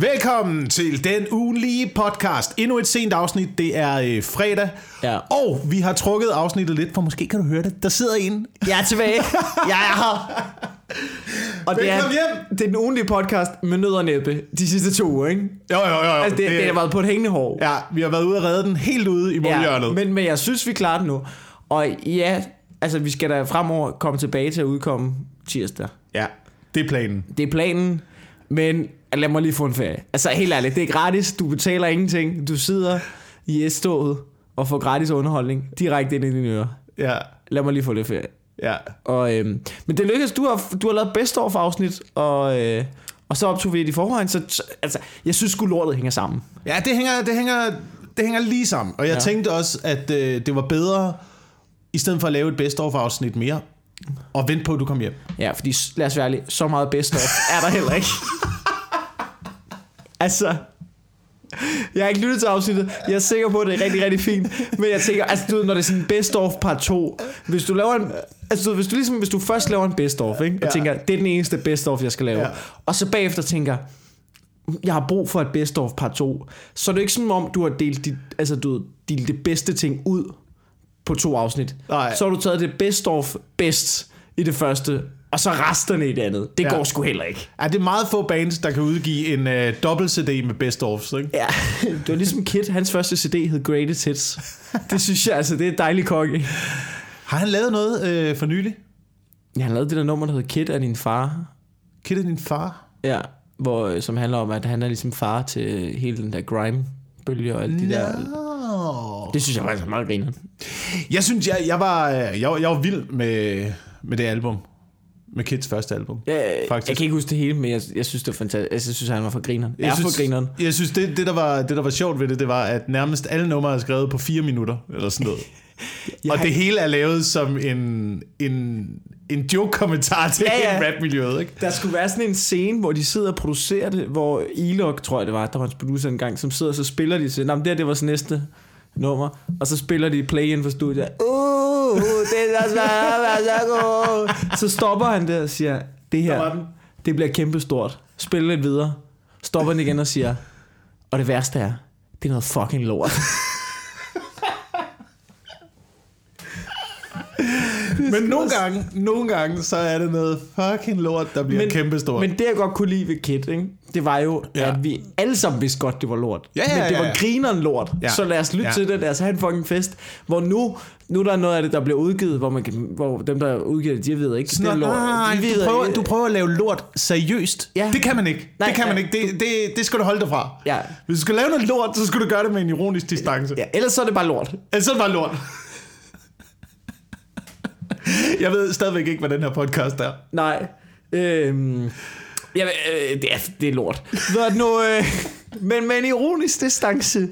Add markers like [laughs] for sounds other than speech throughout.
Velkommen til den ugenlige podcast. Endnu et sent afsnit. Det er øh, fredag. Ja. Og vi har trukket afsnittet lidt, for måske kan du høre det. Der sidder en. Jeg er tilbage. Jeg er her. Og det er, Velkommen hjem. det er den ugenlige podcast med nød og næppe de sidste to uger, ikke? Jo, jo, jo. jo. Altså, det, det, det har været på et hængende hår. Ja, vi har været ude og redde den helt ude i målhjørnet. men, men jeg synes, vi klarer det nu. Og ja, altså vi skal da fremover komme tilbage til at udkomme tirsdag. ja, det er planen. Det er planen, men lad mig lige få en ferie. Altså helt ærligt, det er gratis. Du betaler ingenting. Du sidder i S-toget og får gratis underholdning direkte ind i dine ører. Ja, Lad mig lige få lidt ferie. ja. Og, øhm, men det lykkedes, du har, du har lavet best of afsnit, og, øh, og så optog vi det i forvejen, så så- altså, jeg synes sgu lortet hænger sammen. Ja, det hænger, det hænger, det hænger lige sammen. Og jeg ja. Tænkte også, at øh, det var bedre, i stedet for at lave et best of afsnit mere, og vente på, at du kom hjem. Ja, fordi lad os være ærlige, så meget best of er der heller ikke. [laughs] altså, jeg har ikke lyttet til afsnittet. Jeg er sikker på, at det er rigtig, rigtig fint. Men jeg tænker, altså du ved, når det er sådan best of part 2, hvis du laver en, altså du, ved, hvis du ligesom, hvis du først laver en best of, ikke, og Ja. tænker, det er den eneste best of, jeg skal lave, Ja. og så bagefter tænker, jeg har brug for et best of part 2, så er det ikke som om, du har delt, dit, altså, du har delt det bedste ting ud på to afsnit. Nej. Så har du taget det best of best i det første, og så resterne i det andet. Det Ja. går sgu heller ikke. Ja, det er meget få bands, der kan udgive en øh, dobbelt CD med best ofs, ikke? Ja, [laughs] det var ligesom Kid. Hans første CD hed Greatest Hits. Det synes jeg altså, det er dejligt konge. Har han lavet noget øh, for nylig? Ja, han lavede det der nummer, der hedder Kid af din far. Kid din far? Ja, hvor, øh, som handler om, at han er ligesom far til hele den der grime-bølge og alt de der... Nå. Det synes jeg faktisk er meget griner. Jeg synes, jeg, jeg, var, øh, jeg, jeg var vild med, med det album. Med Kids første album. Jeg, Faktisk. jeg kan ikke huske det hele, men jeg, jeg synes, det var fantastisk. Jeg synes, han var for grineren. Jeg er synes, for grineren. Jeg synes, det, det, der var, det, der var sjovt ved det, det var, at nærmest alle numre er skrevet på fire minutter, eller sådan noget. [laughs] Jeg og det hele er lavet som en, en, en joke-kommentar til Ja, ja. rap-miljøet, ikke? Der skulle være sådan en scene, hvor de sidder og producerer det, hvor Elok, tror jeg det var, der var hans producer engang, som sidder og så spiller de til, men det her, det var så næste nummer, og så spiller de play in for studiet. Uh, det er så så stopper han der og siger, det her, det bliver kæmpestort. Spil lidt videre. Stopper den igen og siger, og det værste er, det er noget fucking lort. [laughs] Men nogle gange, nogle gange, så er det noget fucking lort, der bliver men, kæmpestort. Men det jeg godt kunne lide ved Kid, ikke? det var jo, Ja. at vi alle sammen vidste godt, det var lort. Ja, ja, men det ja, var grineren lort. Ja. Så lad os lytte Ja. til det, lad os have en fucking fest. Hvor nu, nu er der noget af det, der bliver udgivet, hvor, man kan, hvor dem, der udgiver det, de ved ikke, det er Sådan, lort. nej, de du, ved prøver, ikke- du prøver at lave lort seriøst. Ja. Det kan man ikke. Nej, det kan man ja. ikke. Det, det, det skal du holde dig fra. Ja. Hvis du skal lave noget lort, så skal du gøre det med en ironisk distance. Ja, ellers så er det bare lort. Ellers så er det bare lort. [laughs] Jeg ved stadigvæk ikke, hvad den her podcast er. Nej. Øhm, ja, øh, det, er, det er lort. Hvad er det nu? Øh, men med en ironisk distance.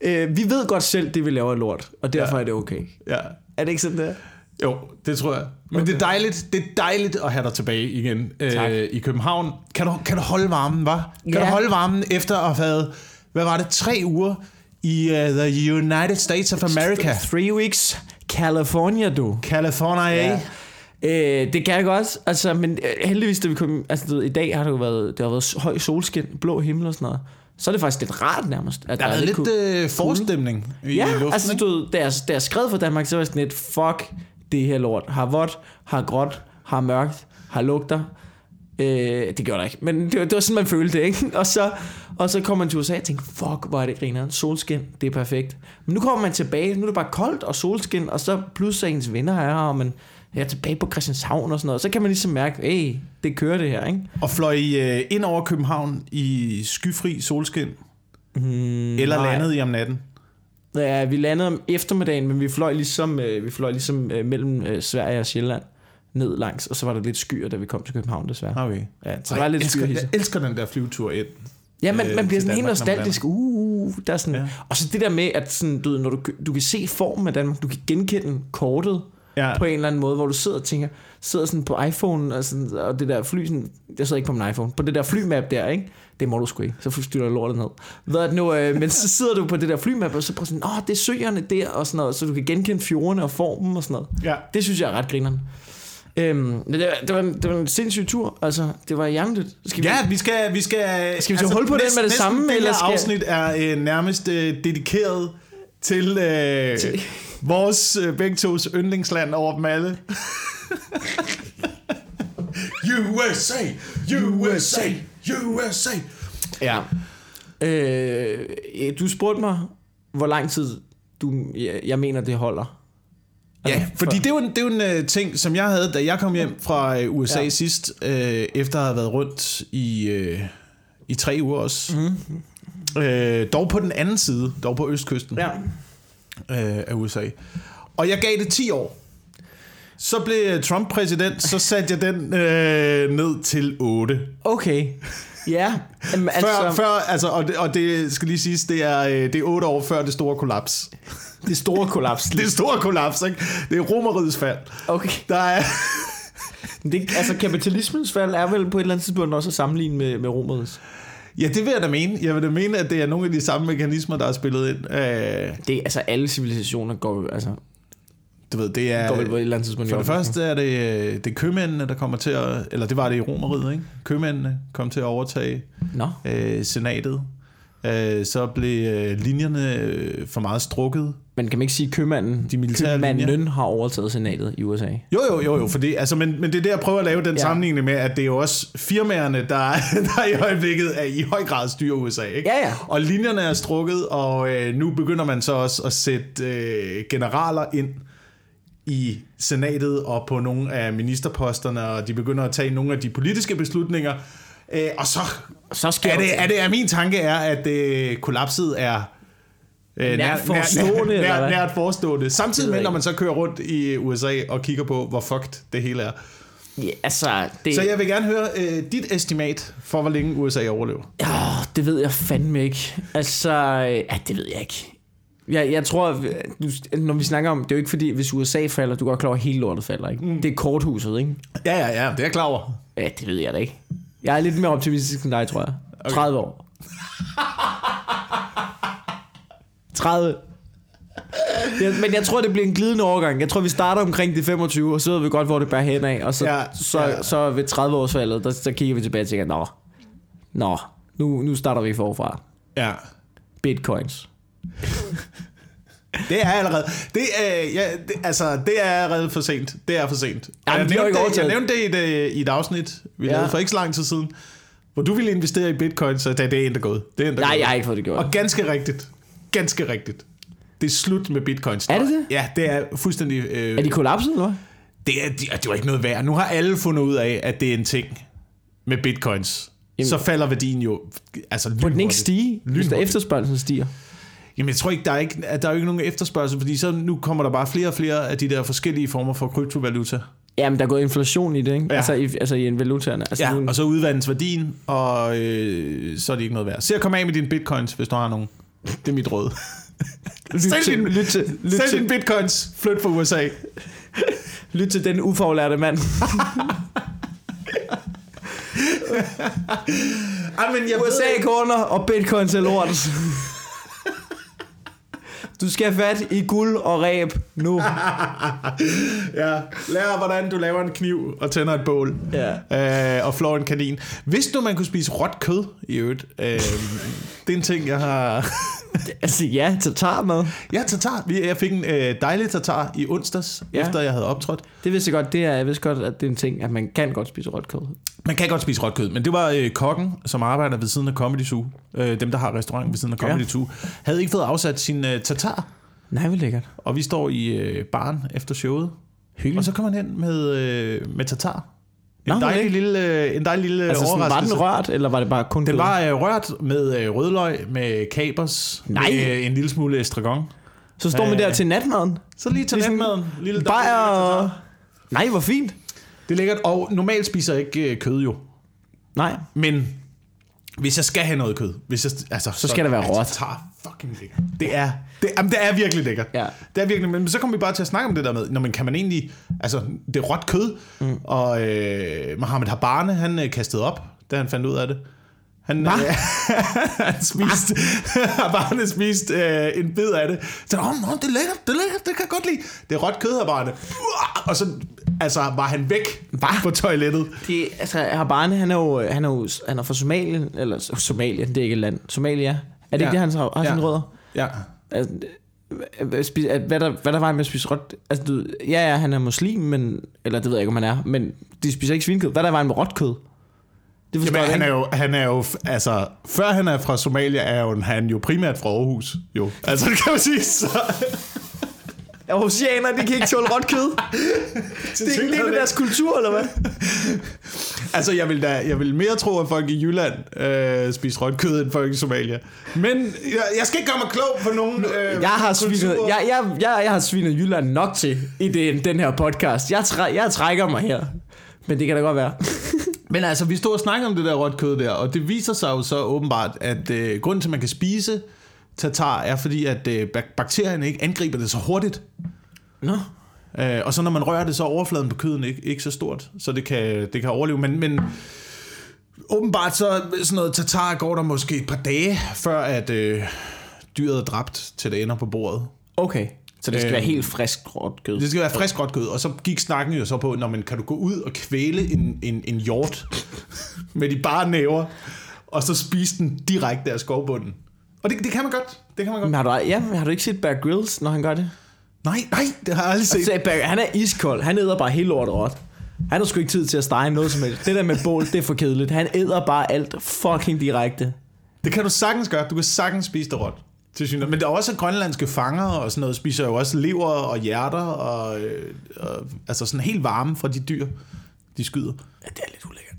Øh, vi ved godt selv, det vi laver er lort, og derfor Ja. er det okay. Ja. Er det ikke sådan, der? Jo, det tror jeg. Men okay. det, er dejligt, det er dejligt at have dig tilbage igen Tak. øh, i København. Kan du, kan du holde varmen, var? Kan Ja. du holde varmen efter at have været, hvad var det, tre uger i uh, the United States of America? Three weeks California, du. California. Ja. Øh, det kan jeg godt, altså, men øh, heldigvis, da vi kom, altså, du ved, i dag har det jo været, det har været høj solskin, blå himmel og sådan noget. Så er det faktisk lidt rart nærmest. At Der har er lidt ku- øh, forstemning i Ja, luften. altså du ved, da jeg, da jeg skrev for Danmark, så var jeg sådan lidt, fuck det her lort. Har vådt, har gråt, har mørkt, har lugter. Øh, det gjorde der ikke, men det, var- det var sådan, man følte det, ikke? Og så, og så kom man til USA og tænkte, fuck, hvor er det grineren. Solskin, det er perfekt. Men nu kommer man tilbage, nu er det bare koldt og solskin, og så pludselig er ens venner er her, og man er tilbage på Christianshavn og sådan noget. Så kan man ligesom mærke, hey, det kører det her, ikke? Og fløj I, øh, ind over København i skyfri solskin? Mm, Eller nej. landede I om natten? Ja, vi landede om eftermiddagen, men vi fløj ligesom, øh, vi fløj ligesom øh, mellem øh, Sverige og Sjælland ned langs, og så var der lidt skyer, da vi kom til København desværre. Okay. Ja, så Ej, var lidt elsker, jeg elsker den der flyvetur ind. Ja, man, øh, man bliver sådan helt nostalgisk. Uh, der er sådan, Ja. Og så det der med, at sådan, du, ved, når du, du kan se formen af Danmark, du kan genkende kortet Ja. på en eller anden måde, hvor du sidder og tænker, sidder sådan på iPhone og, sådan, og det der fly, sådan, jeg sidder ikke på min iPhone, på det der flymap der, ikke? Det må du sgu ikke, så styrer du lortet ned. Hvad nu, øh, men så sidder du på det der flymap, og så prøver sådan, åh, det er søerne der, og sådan noget, så du kan genkende fjordene og formen og sådan noget. Ja. Det synes jeg er ret grineren. Øhm, det, var, det, var en, det var en sindssyg tur. Altså, det var jernligt. Skal vi, Ja, vi skal... Vi skal, Skal vi tage hul på den med det næsten samme, Det eller skal- afsnit er øh, nærmest øh, dedikeret til, øh, Til- [laughs] vores øh, begge tos yndlingsland over dem alle. USA! USA! USA! Ja. Øh, du spurgte mig, hvor lang tid du, jeg, jeg mener, det holder. Ja, fordi det er jo en, det er jo en uh, ting, som jeg havde, da jeg kom hjem fra uh, USA Ja. sidst, uh, efter at have været rundt i, uh, i tre uger også. Mm. Uh, dog på den anden side, dog på østkysten Ja. uh, af USA. Og jeg gav det 10 år. Så blev Trump præsident, så satte jeg den uh, ned til 8. Okay. Ja. Jamen, Før, altså, før, altså, og, det, og det skal lige siges, det er, øh, det er 8 år før det store kollaps. [laughs] det store kollaps. Det store kollaps, ikke? Det er romerrigets fald. Okay. Der er... Det, altså, kapitalismens fald er vel på et eller andet tidspunkt også at sammenligne med, med romerets. Ja, det vil jeg da mene. Jeg vil da mene, at det er nogle af de samme mekanismer, der er spillet ind. Øh, Det altså, alle civilisationer går jo, altså, du ved, det er... går vel på et eller andet tidspunkt. For det første er det, øh, det er købmændene, der kommer til at... Eller det var det i Romeriet, ikke? Købmændene kom til at overtage Nå. øh, senatet. Øh, så blev øh, linjerne øh, for meget strukket. Men kan man ikke sige, at købmanden, De militære købmanden har overtaget senatet i USA? Jo, jo, jo, jo, for det, altså, men, men det er det, jeg prøver at lave den ja. sammenligning med, at det er jo også firmaerne, der, [laughs] der i øjeblikket er i høj grad styrer USA. Ikke? Ja, ja. Og linjerne er strukket, og øh, nu begynder man så også at sætte øh, generaler ind i senatet og på nogle af ministerposterne, og de begynder at tage nogle af de politiske beslutninger. Øh, og så Så sker er det, er det, er min tanke er, at øh, kollapset er øh, Nært forestående, nært, hvad? nært forestående. Samtidig med, når man så kører rundt i USA og kigger på, hvor fucked det hele er. Ja, altså, det, Så jeg vil gerne høre øh, dit estimat for, hvor længe USA overlever. Ja, det ved jeg fandme ikke. Altså, øh, ja, det ved jeg ikke. Jeg, jeg tror, du, når vi snakker om, det er jo ikke fordi, hvis USA falder, du er godt klar over, at hele lortet falder, ikke? Mm. Det er korthuset, ikke? Ja, ja, ja, det er jeg klar over. Ja, det ved jeg da ikke. Jeg er lidt mere optimistisk end dig, tror jeg. 30 år. 30. Ja, men jeg tror, det bliver en glidende overgang. Jeg tror, vi starter omkring de 25, og så ved vi godt, hvor det bærer hen af. Og så, Ja, så, ja. så ved 30-årsfaldet, der, der kigger vi tilbage og tænker, nå, nå nu, nu starter vi forfra. Ja. Bitcoins. Det er allerede, det er, ja, det, altså, det er allerede for sent. Det er for sent. Jamen, jeg, nævnte det, jeg nævnte det i et, øh, i et afsnit, vi Ja. lavede for ikke så lang tid siden, hvor du ville investere i bitcoin, så det, det er endda gået. Det er endda Nej, gået. jeg har ikke fået det gjort. Og ganske rigtigt. Ganske rigtigt. Det er slut med bitcoins. Er det det? Ja, det er fuldstændig... Øh, Er de kollapset, eller det, er, de, det var ikke noget værd. Nu har alle fundet ud af, at det er en ting med bitcoins. Jamen- så falder værdien jo altså Må den ikke stige, hvis der Lynhurtigt. efterspørgselen stiger? Jamen, jeg tror ikke, der er ikke, at der er ikke nogen efterspørgsel, fordi så nu kommer der bare flere og flere af de der forskellige former for kryptovaluta. Jamen, der er gået inflation i det, ikke? Ja. Altså, i, altså i en valutaerne. Altså, Ja, nu, og så udvandes værdien, og øh, så er det ikke noget værd. Se at komme af med dine bitcoins, hvis du har nogen. Det er mit råd. [laughs] Sælg til, din, lyt, til, lyt, sælg dine bitcoins, flyt fra USA. [laughs] lyt til den ufaglærte mand. [laughs] Ej, men jeg USA kunder og bitcoin til lort. Du skal have fat i guld og ræb nu. [laughs] Ja, lær hvordan du laver en kniv og tænder et bål. Ja. Øh, og flår en kanin. Vidste du, man kunne spise råt kød i øvrigt? Øh, det er en ting, jeg har... Altså, ja, tatar med. ja, tatar. Vi- Jeg fik en øh, dejlig tatar i onsdags, Ja. efter jeg havde optrådt. Det vidste jeg godt. Det er, jeg vidste godt, at det er en ting, at man kan godt spise rødt kød. Man kan godt spise råt kød, men det var øh, kokken, som arbejder ved siden af Comedy Zoo. Øh, dem, der har restaurant ved siden af Comedy Ja. Zoo. Havde ikke fået afsat sin øh, tatar. Nej, hvor lækkert. Og vi står i øh, baren efter showet. Hyggeligt. Og så kommer han ind med, øh, med tatar. En Nå, hvor dejlig lille, øh, en dejlig lille Altså, sådan, var overraskelse. den rørt, eller var det bare kun Den var øh, rørt med øh, rødløg, med kapers, Nej. med øh, en lille smule estragon. Så står man Øh, der til natmaden. Så lige til Ligesom natmaden. Lille Bajer og... Nej, hvor fint. Det er lækkert, og normalt spiser jeg ikke øh, kød jo. Nej. Men hvis jeg skal have noget kød, hvis jeg, altså, så, skal det være råt. Tatar fucking lækkert. Det er, det, jamen, det er virkelig lækkert. Ja. Det er virkelig, men så kommer vi bare til at snakke om det der med, når man kan man egentlig, altså det er råt kød, mm. og øh, Mohammed Habane, han øh, kastede op, da han fandt ud af det. Han, Hva? øh, [laughs] han spiste, [laughs] Habane spiste øh, en bid af det. Så åh, oh, det er lækkert, det er lækkert, det kan jeg godt lide. Det er råt kød, Habane. og så altså, var han væk Hva? på toilettet. Det, altså, Habane, han er jo, han er jo han er fra Somalien, eller Somalia, det er ikke et land. Somalia, er det Ja. ikke det, han har, har Ja. sine rødder? Ja. Altså, hvad- der, hvad der var med at spise råt... Altså, du, ja, ja, han er muslim, men... Eller det ved jeg ikke, om han er. Men de spiser ikke svinekød. Hvad der var med råt kød? Det Jamen, han er jo, han er jo, altså, før han er fra Somalia, er jo, han jo primært fra Aarhus, jo. Altså, det kan man sige, så... Aarhusianer, de kan ikke tåle råt kød. [laughs] det er ikke en del af deres kultur, eller hvad? [laughs] Altså, jeg vil, da, jeg vil mere tro, at folk i Jylland øh, spiser rødt kød, end folk i Somalia. Men jeg, jeg skal ikke gøre mig klog på nogen øh, Jeg har, svinet, jeg, jeg, jeg, jeg har svinet Jylland nok til i det, den her podcast. Jeg, træ, jeg trækker mig her. Men det kan da godt være. Men altså, vi stod og snakkede om det der rødt kød der, og det viser sig jo så åbenbart, at øh, grunden til, at man kan spise tatar, er fordi, at øh, bak- bakterierne ikke angriber det så hurtigt. Nå. Øh, og så når man rører det, så er overfladen på køden ikke, ikke så stort, så det kan, det kan overleve. Men, men åbenbart så sådan noget tatar går der måske et par dage, før at øh, dyret er dræbt, til det ender på bordet. Okay. Så det skal Øh, være helt frisk råt kød. Det skal være frisk råt kød, og så gik snakken jo så på, når man kan du gå ud og kvæle en, en, en hjort [laughs] med de bare næver, og så spise den direkte af skovbunden. Og det, det kan man godt. Det kan man godt. Men har du, ja, har du ikke set Bear Grylls, når han gør det? Nej, nej, det har jeg aldrig set. Så Bear, han er iskold. Han æder bare helt lortet råt. Han har sgu ikke tid til at stege noget som helst. Det der med bål, det er for kedeligt. Han æder bare alt fucking direkte. Det kan du sagtens gøre. Du kan sagtens spise det råt. Til synligheden. Men der er også grønlandske fanger og sådan noget, spiser jo også lever og hjerter, og, øh, og altså sådan helt varme fra de dyr, de skyder. Ja, det er lidt ulækkert.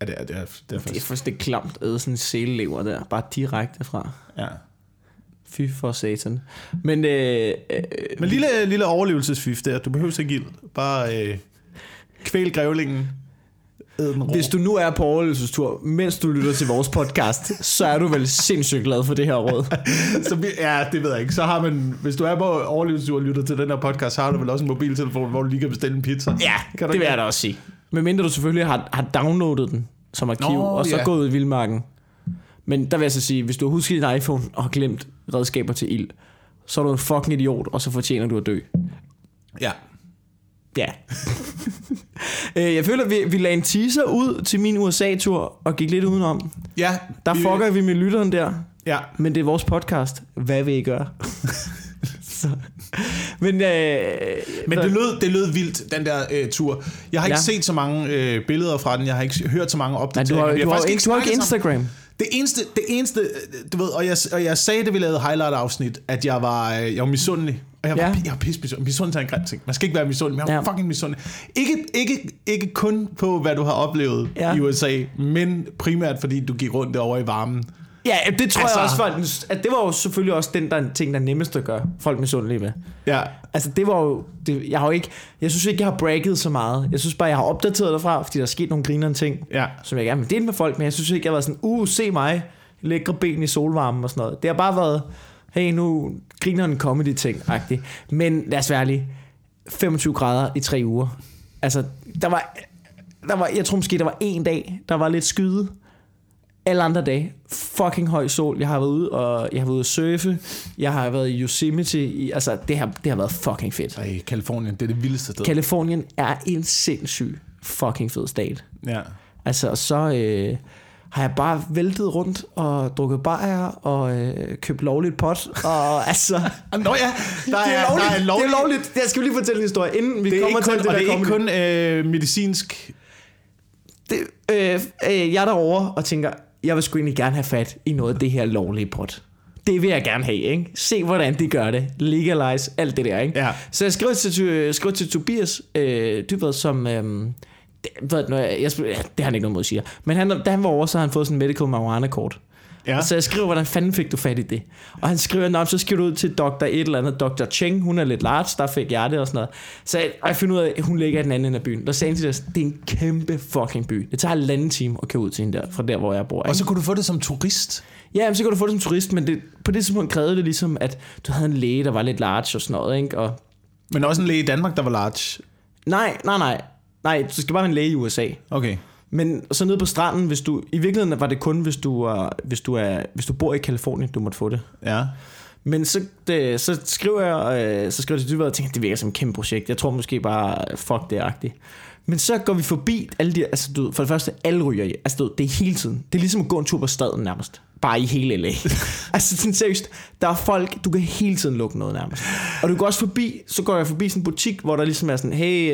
Ja, det er, det er, det er Det er faktisk, faktisk det klamt at æde sådan en sælelever der. Bare direkte fra. ja. Fy for satan. Men øh, øh, Men lille, lille overlevelsesfif der. Du behøver ikke ild. Bare øh, kvæl grævlingen. Hvis du nu er på overlevelsestur, mens du lytter til vores podcast, så er du vel sindssygt glad for det her råd. [laughs] så, vi- ja, det ved jeg ikke. Så har man, hvis du er på overlevelsestur og lytter til den her podcast, så har du vel også en mobiltelefon, hvor du lige kan bestille en pizza. Ja, Kan det vil jeg da også sige. Men mindre du selvfølgelig har, har downloadet den som arkiv, Nå, og så ja. gået ud i vildmarken. Men der vil jeg så sige, hvis du har husket din iPhone og har glemt redskaber til ild, så er du en fucking idiot, og så fortjener du at dø. Ja. Ja. [laughs] Øh, jeg føler, at vi, vi lagde en teaser ud til min USA-tur, og gik lidt udenom. Ja. Der vi- fucker vi med lytteren der, Ja. men det er vores podcast. Hvad vil I gøre? [laughs] så. Men, øh, Men det lød, det lød vildt, den der øh, tur. Jeg har ikke Ja. set så mange øh, billeder fra den. Jeg har ikke hørt så mange Nej, du opdateringer. har, du har, faktisk du har ikke sammen. Instagram. Det eneste, det eneste, øh, du ved, og jeg, og jeg sagde det, vi lavede highlight-afsnit, at jeg var, øh, jeg var misundelig. Og jeg var, Ja. jeg var pisse misundelig. Misundelig er en grim ting. Man skal ikke være misundelig, men jeg var Ja. fucking misundelig. Ikke, ikke, ikke kun på, hvad du har oplevet Ja. i USA, men primært fordi du gik rundt derovre i varmen. Ja, det tror altså, jeg også var, at det var jo selvfølgelig også den der ting, der er nemmest at gøre folk misundelige med. Ja. Altså det var jo, det, jeg har jo ikke, jeg synes ikke, jeg har bragget så meget. Jeg synes bare, jeg har opdateret derfra, fordi der er sket nogle grinerende ting, Ja. som jeg gerne vil dele med folk, men jeg synes ikke, jeg har været sådan, uh, se mig, lækre ben i solvarmen og sådan noget. Det har bare været, hey, nu griner en comedy-ting, agtigt. Men lad os være ærlige, 25 grader i tre uger. Altså, der var, der var, jeg tror måske, der var en dag, der var lidt skyde. Alle andre dage, fucking høj sol. Jeg har været ude og jeg har været ude at surfe. Jeg har været i Yosemite. I, altså, det har, det har været fucking fedt. Ej, Kalifornien, det er det vildeste sted. Kalifornien er en sindssyg fucking fed stat. ja. Altså, og så øh, har jeg bare væltet rundt og drukket bajer og øh, købt lovligt pot. Og [laughs] altså, Nå ja, der er, det er lovligt. Der er lovligt. Det er lovligt. Jeg skal lige fortælle en historie, inden vi Det er kommer ikke kun, til det og der det er ikke kun øh, medicinsk det, øh, øh, jeg er derovre og tænker, jeg vil sgu egentlig gerne have fat i noget af det her lovlige pot. Det vil jeg gerne have, ikke? Se, hvordan de gør det. Legalize, alt det der, ikke? Ja. Så jeg skrev til, skrev til Tobias øh, Dybvad, som... Øh, det, ved du, jeg, jeg, ja, det har han ikke noget mod at sige. Men han, da han var over, så har han fået sådan en medical marijuana-kort. Ja. Og så jeg skriver, hvordan fanden fik du fat i det? Og han skriver, Nå, så skriver du ud til Dr. et eller andet, Dr. Cheng, hun er lidt large, der fik jeg det og sådan noget. Så jeg, og jeg finder ud af, at hun ligger i den anden ende af byen. Der sagde han til os, det er en kæmpe fucking by. Det tager en anden time at køre ud til hende der, fra der, hvor jeg bor. Og Ikke? så kunne du få det som turist. Ja, men så kan du få det som turist, men det, på det tidspunkt krævede det ligesom, at du havde en læge, der var lidt large og sådan noget, ikke? Og Men også en læge i Danmark, der var large. nej, nej, nej. Nej, du skal bare være en læge i USA. Okay. Men så nede på stranden, hvis du, i virkeligheden var det kun, hvis du, er, hvis du, er, hvis du bor i Kalifornien, du måtte få det. Ja. Men så, det, så skriver jeg, øh, så skriver jeg til Dybvad og tænker, det virker som et kæmpe projekt. Jeg tror måske bare, fuck det er agtigt. Men så går vi forbi alle de, altså du for det første, alle ryger i. Altså du det er hele tiden. Det er ligesom at gå en tur på staden nærmest. Bare i hele LA. [laughs] altså sådan seriøst, der er folk, du kan hele tiden lukke noget nærmest. Og du går også forbi, så går jeg forbi sådan en butik, hvor der ligesom er sådan, hey,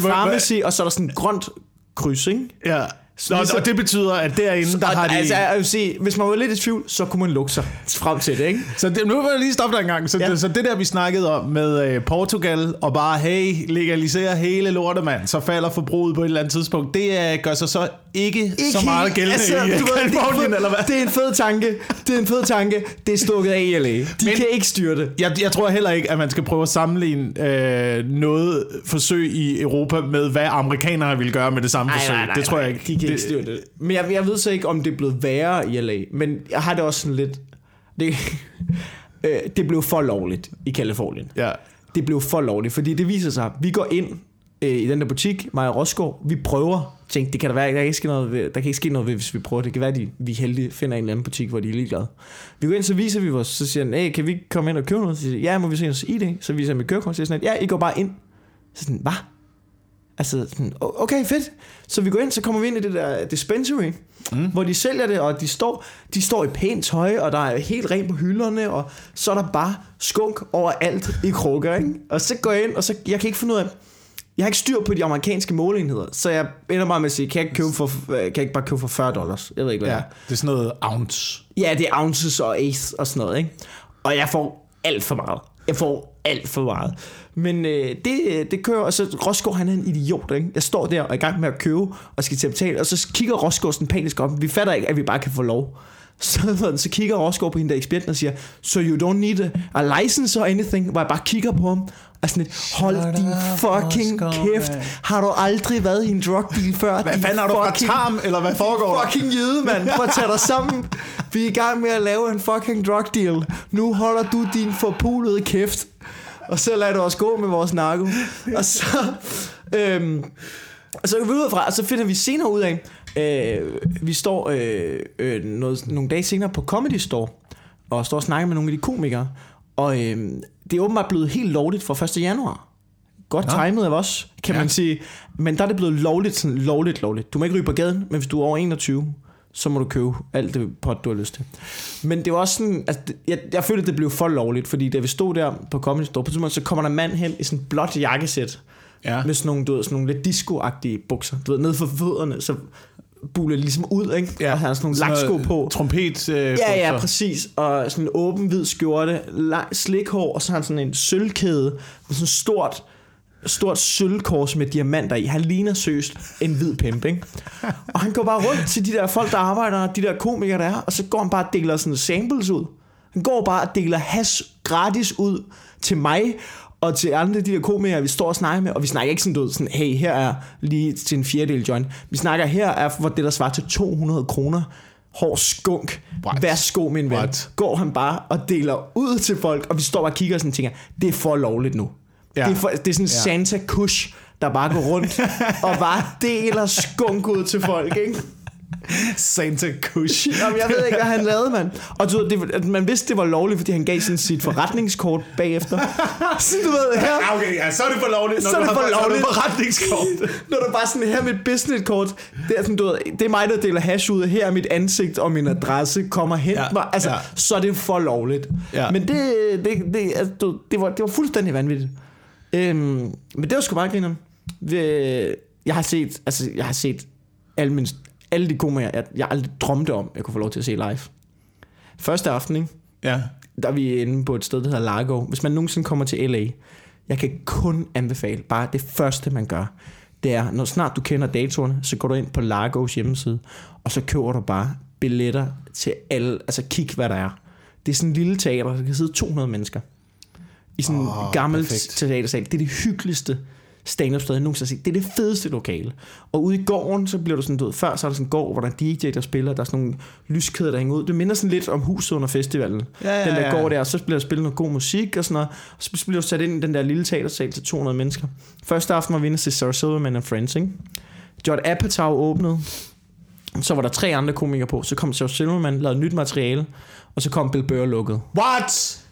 hvor- pharmacy, og så er der sådan en grønt kryds, ikke? Ja. Nå, ligesom- og det betyder, at derinde, der Og, har de... altså, jeg vil sige, hvis man var lidt i tvivl, så kunne man lukke sig frem til det, ikke? [laughs] Så det, nu vil jeg lige stoppe dig en gang. Så, Ja. det, så det der, vi snakkede om med øh, Portugal, og bare, hey, legalisere hele lortet, mand, så falder forbruget på et eller andet tidspunkt, det øh, gør sig så ikke, ikke så meget gældende altså, i det, er Kalifornien, eller hvad? det er en fed tanke. Det er en fed tanke. Det er stukket af i LA. De Men- kan ikke styre det. Jeg, jeg tror heller ikke, at man skal prøve at sammenligne øh, noget forsøg i Europa med, hvad amerikanere ville gøre med det samme forsøg. det tror jeg ikke. De kan ikke styre det. Men jeg, jeg ved så ikke, om det er blevet værre i LA. Men jeg har det også sådan lidt... Det, [laughs] øh, det blev for lovligt i Kalifornien. Ja. Det blev for lovligt, fordi det viser sig, vi går ind øh, i den der butik, Maja Roskov, vi prøver, tænk, det kan der være, der kan ikke ske noget ved, der kan ikke ske noget ved, hvis vi prøver, det kan være, at vi er heldige finder en eller anden butik, hvor de er ligeglade. Vi går ind, så viser vi vores, så siger han, hey, kan vi komme ind og købe noget? Så siger ja, må vi se os ID? Så viser jeg mit kørekort, så siger han, ja, I går bare ind. Så sådan, hvad? Altså, sådan, "O- okay, fedt. Så vi går ind, så kommer vi ind i det der dispensary, mm. hvor de sælger det, og de står, de står i pænt tøj, og der er helt rent på hylderne, og så er der bare skunk overalt i krukker, ikke? Og så går jeg ind, og så, jeg kan ikke finde ud af, jeg har ikke styr på de amerikanske måleenheder, så jeg ender bare med at sige, kan jeg ikke, købe for, kan jeg ikke bare købe for 40 dollars? Jeg ved ikke, hvad ja. det er. Det er sådan noget ounce. Ja, det er ounces og ace og sådan noget, ikke? Og jeg får alt for meget. Jeg får alt for meget. Men øh, det, det kører, og så Rosgaard, han er en idiot, ikke? Jeg står der og er i gang med at købe, og skal til at betale, og så kigger Rosgaard sådan panisk op. Vi fatter ikke, at vi bare kan få lov. [laughs] Så, så kigger Rosgaard på hende der ekspedienten og siger, so you don't need a, license or anything, hvor jeg bare kigger på ham, og sådan lidt, hold Shut din fucking Rosgaard, kæft, mand." har du aldrig været i en drug deal før? Hvad fanden er du fra Tarm, eller hvad foregår der? fucking jyde, mand. Prøv at tage dig sammen. Vi er i gang med at lave en fucking drug deal. Nu holder du din forpulede kæft. Og så lader du os gå med vores narko. Og så... Øhm, og så går vi ud fra, og så finder vi senere ud af, øh, vi står øh, øh, noget, nogle dage senere på Comedy Store, og står og snakker med nogle af de komikere, og øh, det er åbenbart blevet helt lovligt fra 1. januar. Godt Nå. timet af os, kan Ja. man sige. Men der er det blevet lovligt, sådan lovligt, lovligt. Du må ikke ryge på gaden, men hvis du er over 21, så må du købe alt det pot, du har lyst til. Men det var også sådan, altså, det- jeg, jeg følte, at det blev for lovligt, fordi da vi stod der på Comedy Store, på tidspunkt, så kommer der en mand hen i sådan et blåt jakkesæt, Ja. med sådan nogle, du ved, sådan nogle lidt disco-agtige bukser. Du ved, nede for fødderne, så buler ligesom ud, ikke? Ja. Og han har sådan nogle laksko på. Trompet. Øh, Ja, ja, præcis. Og sådan en åben hvid skjorte, lang slikhår, og så har han sådan en sølvkæde med sådan en stort, stort sølvkors med diamanter i. Han ligner søst en hvid pimp, ikke? Og han går bare rundt til de der folk, der arbejder, de der komikere, der er, og så går han bare og deler sådan samples ud. Han går bare og deler hash gratis ud til mig, og til andre de der komikere, vi står og snakker med, og vi snakker ikke sådan, du sådan, hey, her er lige til en fjerdedel joint. Vi snakker, her er for det, der svarer til 200 kroner hård skunk. What? Værsgo, min ven. What? Går han bare og deler ud til folk, og vi står bare og kigger og sådan tænker, det er for lovligt nu. Ja. Det, er for, det er sådan en Ja. Santa Kush, der bare går rundt og bare deler skunk ud til folk, ikke? Santa Kush. Jamen, jeg ved ikke, hvad han lavede, mand. Og du ved, det, man vidste, det var lovligt, fordi han gav sådan sit forretningskort bagefter. Så du ved, her, Ja, okay, ja, så er det for lovligt, når Så er du det har for lovligt. forretningskort. Når du bare sådan, her er mit businesskort, det er, sådan, du ved, det er mig, der deler hash ud, her er mit ansigt og min adresse, kommer hen Ja, mig. Altså, ja. så er det for lovligt. Ja. Men det, det, det, altså, du, det, var, det var fuldstændig vanvittigt. Øhm, men det var sgu bare griner. Jeg har set, altså, jeg har set alle, mine, alle de komikere, jeg, jeg aldrig drømte om, jeg kunne få lov til at se live. Første aften, ikke? Ja. der er vi inde på et sted, der hedder Largo. Hvis man nogensinde kommer til LA, jeg kan kun anbefale, bare det første, man gør, det er, når snart du kender datorerne, så går du ind på Largos hjemmeside, og så køber du bare billetter til alle, altså kig, hvad der er. Det er sådan en lille teater, der kan sidde 200 mennesker. I sådan en oh, gammel perfekt. teatersal. Det er det hyggeligste stand-up sted, jeg nogensinde har set. Det er det fedeste lokale. Og ude i gården, så bliver du sådan, du ved, før så er der sådan en gård, hvor der er DJ, der spiller, der er sådan nogle lyskæder, der hænger ud. Det minder sådan lidt om huset under festivalen. Ja, ja, den der ja. gård der, så bliver der spillet noget god musik og sådan noget. Og så bliver du sat ind i den der lille teatersal til 200 mennesker. Første aften var vi inde se Sarah Silverman and Friends, ikke? Judd Apatow åbnede. Så var der tre andre komikere på. Så kom Sarah Silverman, lavede nyt materiale. Og så kom Bill Burr lukket. What?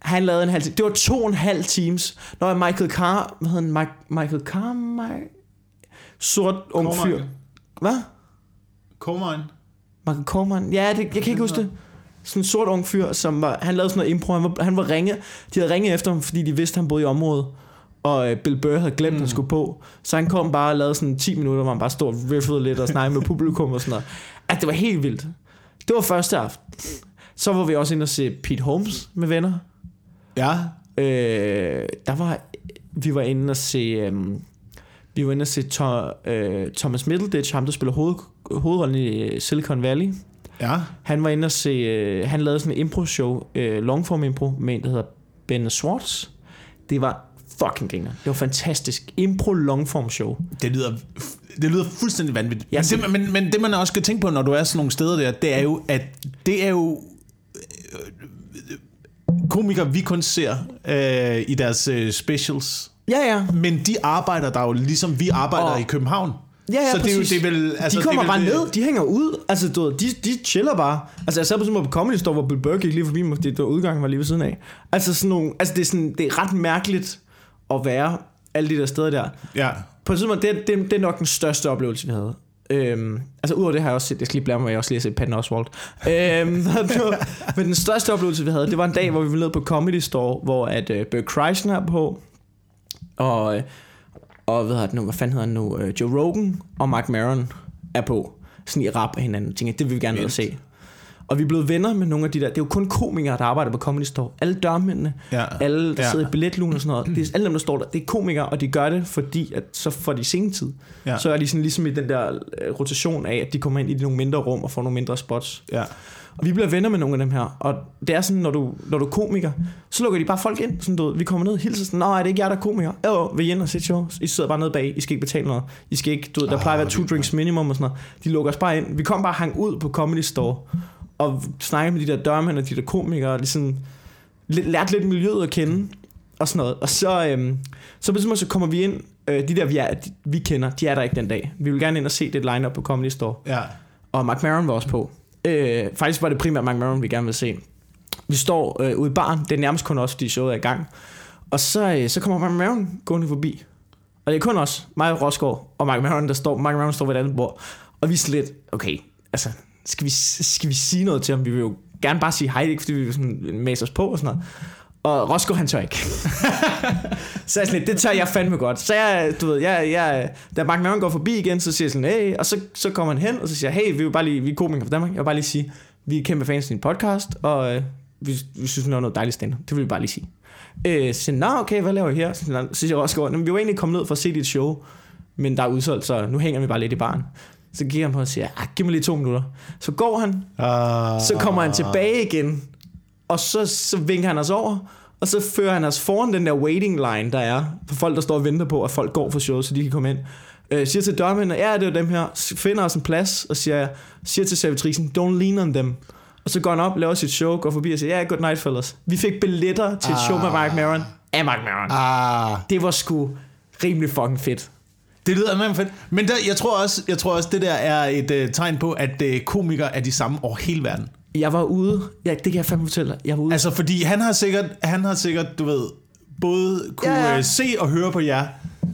Han lavede en halv time. Det var to og en halv times. Når Michael Carr... Hvad hedder han? Mike, Michael Carr? Sort ung fyr. Cormier. Hvad? Cormine. Michael Corman. Ja, det, jeg kan ikke huske det. Sådan en sort ung fyr, som var, han lavede sådan noget impro. Han var, han var ringe. De havde ringet efter ham, fordi de vidste, at han boede i området. Og øh, Bill Burr havde glemt, mm. at han skulle på. Så han kom bare og lavede sådan 10 minutter, hvor han bare stod og riffede lidt og snakkede med publikum og sådan noget. At det var helt vildt. Det var første aften. Så var vi også inde og se Pete Holmes med venner. Ja. Øh, der var, vi var inde og se, øh, vi var inde og se to, øh, Thomas Middleditch, ham der spiller hoved, hovedrollen i øh, Silicon Valley. Ja. Han var inde og se, øh, han lavede sådan en impro-show, øh, longform impro, med en, der hedder Ben Schwartz. Det var fucking griner. Det var fantastisk. Impro longform show. Det lyder, det lyder fuldstændig vanvittigt. Ja, men, det, men, men det man også skal tænke på, når du er sådan nogle steder der, det er jo, at det er jo øh, komikere, vi kun ser øh, i deres øh, specials. Ja, ja. Men de arbejder der jo ligesom vi arbejder Og- i København. Ja, ja, så det er jo præcis. det er vel, altså, de kommer det er bare ned, de hænger ud. Altså, du de, de chiller bare. Altså, jeg sad på sådan på Comedy Store, hvor Bill Burr gik lige forbi mig, fordi det var udgangen var lige ved siden af. Altså, sådan nogle, altså det, er sådan, det er ret mærkeligt at være alle de der steder der. Ja. På et tidspunkt, det, det, det er nok den største oplevelse, vi havde. Øhm, altså udover det har jeg også set, jeg skal lige blære mig, jeg også lige har set Patton Oswalt. Øhm, [laughs] men den største oplevelse, vi havde, det var en dag, hvor vi var nede på Comedy Store, hvor at uh, Bert Kreischer er på, og, øh, og hvad, det nu, hvad fanden hedder han nu, uh, Joe Rogan og Mark Maron er på, sådan i rap af hinanden. Tænkte, det vil vi gerne og se. Og vi er blevet venner med nogle af de der, det er jo kun komikere, der arbejder på Comedy Store. Alle dørmændene, Ja. alle, der Ja. sidder i billetlugen og sådan noget. Det er alle dem, der står der. Det er komikere, og de gør det, fordi at så får de sengetid. Ja. Så er de sådan ligesom i den der øh, rotation af, at de kommer ind i nogle mindre rum og får nogle mindre spots. Ja. Og vi bliver venner med nogle af dem her. Og det er sådan, når du, når du er komiker, så lukker de bare folk ind. Sådan, du, ved, vi kommer ned og hilser sådan, Nå, er det ikke jer, der er komiker? Jo, vil I ind og se show? I sidder bare nede bag. I skal ikke betale noget. I skal ikke, du ved, der Ah, plejer at være two vildt, drinks minimum og sådan noget. De lukker os bare ind. Vi kom bare hang ud på Comedy Store. Og snakkede med de der dørmænd og de der komikere. Og ligesom, lærte lidt miljøet at kende. Og sådan noget. Og så, øhm, så på et så kommer vi ind. Øh, de der, vi, er, de, vi kender, de er der ikke den dag. Vi vil gerne ind og se det line-up på Comedy Store. Ja. Og Mark Maron var også på. Øh, faktisk var det primært Mark Maron, vi gerne ville se. Vi står øh, ude i baren. Det er nærmest kun os, fordi showet er i gang. Og så, øh, så kommer Mark Maron gående forbi. Og det er kun os, mig og Rosgaard, og Mark Maron, der står, Mark Maron står ved et andet bord. Og vi er lidt, okay, altså, skal vi, skal vi sige noget til ham? Vi vil jo gerne bare sige hej, ikke fordi vi vil sådan mase os på og sådan noget. Og Roscoe han tør ikke. [laughs] så jeg sådan lidt, det tør jeg fandme godt. Så jeg, du ved, jeg, jeg, da Mark Maron går forbi igen, så siger jeg sådan, hey, og så, så kommer han hen, og så siger jeg, hey, vi vil bare lige, vi er komikere fra Danmark, jeg vil bare lige sige, vi er kæmpe fans af din podcast, og øh, vi, vi synes, det er noget dejligt stand Det vil vi bare lige sige. Øh, så siger nå okay, hvad laver I her? Så, siger så siger jeg vi var egentlig kommet ned for at se dit show, men der er udsolgt, så nu hænger vi bare lidt i baren. Så giver han på og siger, ah, giv mig lige to minutter. Så går han, Uh, så kommer han tilbage igen, og så, så vinker han os over, og så fører han os foran den der waiting line, der er, for folk, der står og venter på, at folk går for showet, så de kan komme ind. Øh, siger til dørmændene, ja, det er dem her, finder os en plads, og siger, siger til servitrisen, don't lean on them. Og så går han op, laver sit show, går forbi og siger, ja, good night, fellas. Vi fik billetter til et show med Mark Maron af Mark Maron. Ah, Det var sgu rimelig fucking fedt. Det lyder meget fedt. Men der, jeg, tror også, jeg tror også, det der er et uh, tegn på, at uh, komikere er de samme over hele verden. Jeg var ude, ja, det kan jeg fandme fortælle dig. Jeg var ude. Altså, fordi han har sikkert, han har sikkert du ved, både kunne Ja, ja, ja. se og høre på jer.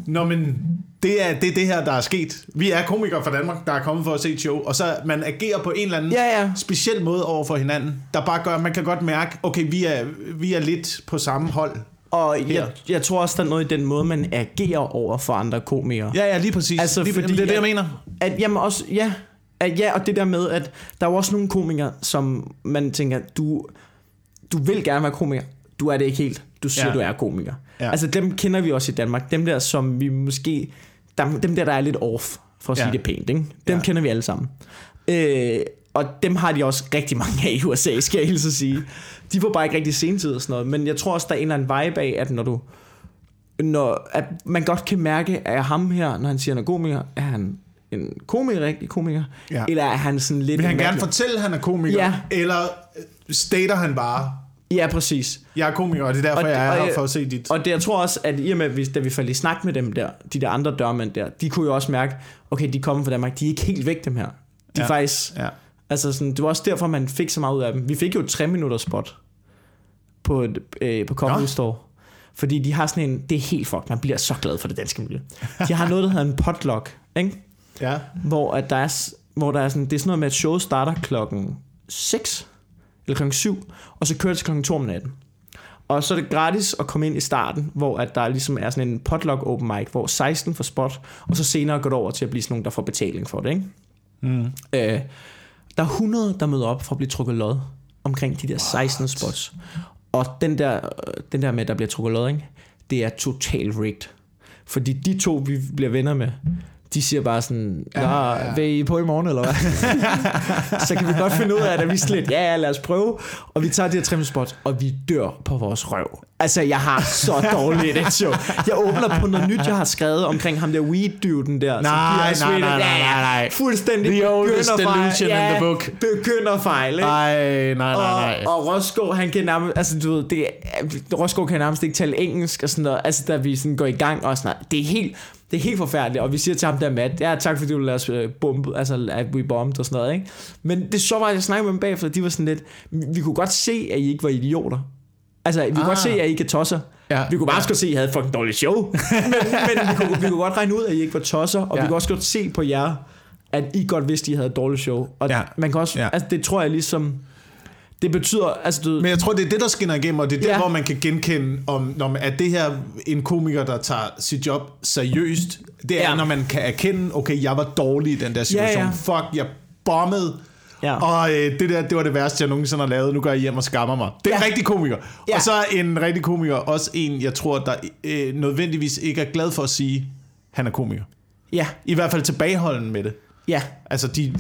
Nå, men det er, det er det her, der er sket. Vi er komikere fra Danmark, der er kommet for at se et show, og så man agerer på en eller anden Ja, ja. speciel måde over for hinanden, der bare gør, at man kan godt mærke, okay, vi er, vi er lidt på samme hold. Og Her. jeg, jeg tror også, der er noget i den måde, man agerer over for andre komikere. Ja, ja, lige præcis. Altså, lige, fordi det er det, jeg at- mener. At, jamen også, ja, at, ja, og det der med, at der er jo også nogle komikere, som man tænker, du, du vil gerne være komiker, du er det ikke helt. Du siger, Ja. du er komiker. Ja. Altså dem kender vi også i Danmark. Dem der, som vi måske, dem, dem der, der er lidt off, for at Ja. sige det pænt, ikke? Dem ja. kender vi alle sammen. Øh, og dem har de også rigtig mange af i USA, skal jeg hilse at sige. De får bare ikke rigtig sentid og sådan noget. Men jeg tror også, der er en eller anden vibe af, at når du når, at man godt kan mærke, at ham her, når han siger, han er komiker, er han en komiker, rigtig komiker, Ja. eller er han sådan lidt... Vil han gerne fortælle, at han er komiker, Ja. eller øh, stater han bare, Ja, præcis. jeg er komiker, og det er derfor, Og- jeg er og her for at se dit. Og det, jeg tror også, at i og med, at vi, da vi faldt i snak med dem der, de der andre dørmænd der, de kunne jo også mærke, okay, de kommer fra Danmark, de er ikke helt væk, dem her. De er Ja. faktisk... Ja. Altså sådan, det var også derfor, man fik så meget ud af dem. Vi fik jo et 3 minutters spot på, et- øh, på Comedy Nå. Store. Fordi de har sådan en, det er helt fucked, man bliver så glad for det danske miljø. De har noget, der hedder en potluck, ikke? Ja. hvor, at der er, hvor der er sådan, det er sådan noget med, at showet starter klokken 6 eller klokken 7, og så kører det til klokken 2 om natten. Og så er det gratis at komme ind i starten, hvor at der ligesom er sådan en potluck open mic, hvor 16 får spot, og så senere går det over til at blive sådan nogen, der får betaling for det. Ikke? Mm. Øh, der er 100, der møder op for at blive trukket lod omkring de der 16 spots. Og den der, øh, den der med, at der bliver trukket lod, ikke? det er totalt rigged. Fordi de to, vi bliver venner med, de siger bare sådan, ja, Ja, ja. ja. vil I på i morgen, eller hvad? [laughs] så kan vi godt finde ud af at vi er lidt, ja, ja, lad os prøve. Og vi tager de her trimspots, og vi dør på vores røv. Altså, jeg har så dårligt et show. Jeg åbner på noget nyt, jeg har skrevet omkring ham der weed-dyvden der. Nej, nej, nej, nej, Ja, ja, nej, nej. Fuldstændig The oldest delusion in the book. Begynderfejl, ikke? Ej, nej, nej, nej. Og, og Rosgaard, han kan nærmest, altså du ved, det, Rosgaard kan nærmest ikke tale engelsk og sådan noget, altså da vi sådan går i gang og sådan noget. Det er helt, det er helt forfærdeligt, og vi siger til ham der, Matt, ja, tak fordi du lader os øh, bombe, altså at we bombed og sådan noget, ikke? Men det så var, jeg snakkede med dem bagefter, de var sådan lidt, vi kunne godt se, at I ikke var idioter. Altså, vi kunne Ah. godt se, at I ikke er tosser. Ja, Vi kunne bare ja. se, at I havde fucking dårligt show. [laughs] men men vi, kunne, vi kunne godt regne ud, at I ikke var tosser, og. Ja. vi kunne også godt se på jer, at I godt vidste, at I havde et dårligt show. Og Ja. man kan også, Ja. altså det tror jeg ligesom, det betyder, altså du, Men jeg tror, det er det, der skinner igennem, og det er der, Ja. hvor man kan genkende, om, når man, at det her en komiker, der tager sit job seriøst. Det er, ja. når man kan erkende, okay, jeg var dårlig i den der situation. Ja, ja. Fuck, jeg bombede. Ja. Og øh, det der, det var det værste, jeg nogensinde har lavet. Nu går jeg hjem og skammer mig. Det er Ja. en rigtig komiker. Ja. Og så er en rigtig komiker også en, jeg tror, der øh, nødvendigvis ikke er glad for at sige, han er komiker. ja, I hvert fald tilbageholden med det. Ja, Altså, de,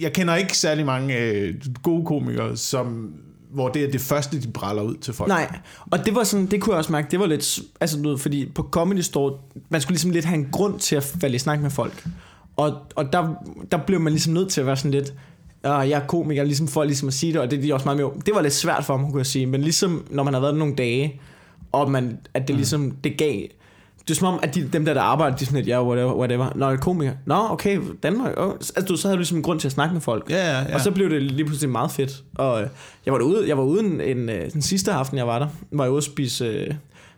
jeg kender ikke særlig mange øh, gode komikere, som, hvor det er det første, de bræller ud til folk. nej. Og det var sådan, det kunne jeg også mærke, det var lidt, altså ved, fordi på Comedy Store, man skulle ligesom lidt have en grund til at falde i snak med folk. Og, og der, der blev man ligesom nødt til at være sådan lidt, Uh, jeg er komiker, ligesom for ligesom at sige det, og det er de også meget mere. Det var lidt svært for mig, kunne jeg sige, men ligesom når man har været nogle dage, og man, at det ligesom, det gav, det er som om, at de, dem der, der arbejder, de er sådan lidt, ja, whatever, whatever. Nå, er komiker. Nå, okay, Danmark. Oh. Altså, du, så havde du ligesom en grund til at snakke med folk. Ja, ja, ja. Og så blev det lige pludselig meget fedt. Og øh, jeg var derude, jeg var ude en, en, øh, den sidste aften, jeg var der, var jeg ude at spise øh,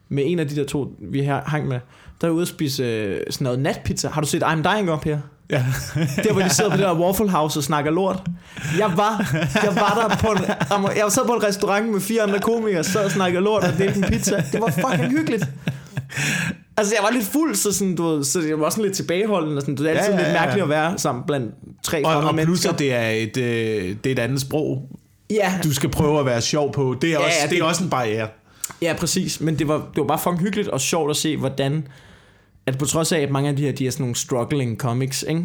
med en af de der to, vi her hang med. Der var jeg ude at spise øh, sådan noget natpizza. Har du set I'm Dying op her? ja. [laughs] Der hvor de sidder på det der Waffle House og snakker lort. Jeg var, jeg var der på en, jeg sad på en restaurant med fire andre komikere, sad og snakkede lort og delte en pizza. Det var fucking hyggeligt. Altså, jeg var lidt fuld, så, sådan, du ved, så jeg var sådan lidt tilbageholden. Og sådan, det er altid Ja, ja, lidt ja. mærkeligt at være sammen blandt tre Og, og plus, at det er, et, øh, det er et andet sprog, Ja, du skal prøve at være sjov på. Det er, Ja, også, ja, det det- er også en barriere. Ja, præcis. Men det var, det var bare fucking hyggeligt og sjovt at se, hvordan... At på trods af, at mange af de her, de er sådan nogle struggling comics, ikke?